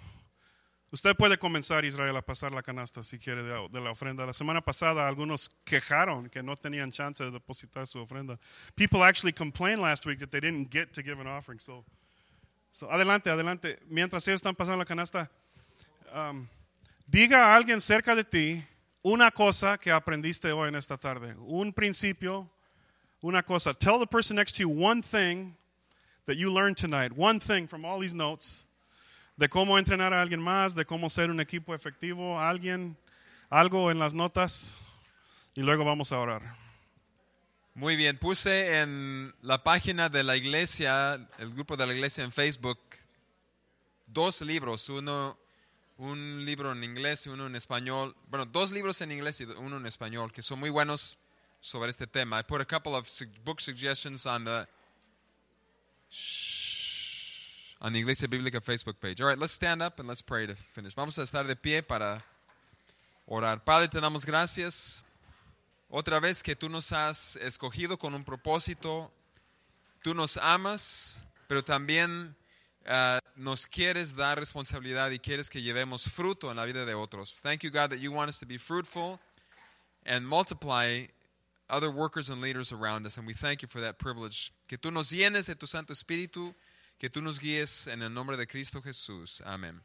Usted puede comenzar, Israel, a pasar la canasta si quiere de, de la ofrenda. La semana pasada algunos quejaron que no tenían chance de depositar su ofrenda. People actually complained last week that they didn't get to give an offering. So, so adelante, adelante. Mientras ellos están pasando la canasta, um, diga a alguien cerca de ti una cosa que aprendiste hoy en esta tarde. Un principio, una cosa. Tell the person next to you one thing that you learned tonight. One thing from all these notes de cómo entrenar a alguien más, de cómo ser un equipo efectivo, alguien, algo en las notas y luego vamos a orar. Muy bien, puse en la página de la iglesia, el grupo de la iglesia en Facebook, dos libros, uno, un libro en inglés y uno en español, bueno, dos libros en inglés y uno en español, que son muy buenos sobre este tema. I put a couple of book suggestions on the on the Iglesia Bíblica Facebook page. All right, let's stand up and let's pray to finish. Vamos a estar de pie para orar. Padre, te damos gracias otra vez que tú nos has escogido con un propósito. Tú nos amas, pero también ah, nos quieres dar responsabilidad y quieres que llevemos fruto en la vida de otros. Thank you, God, that you want us to be fruitful and multiply other workers and leaders around us. And we thank you for that privilege. Que tú nos llenes de tu Santo Espíritu, que tú nos guíes en el nombre de Cristo Jesús. Amén.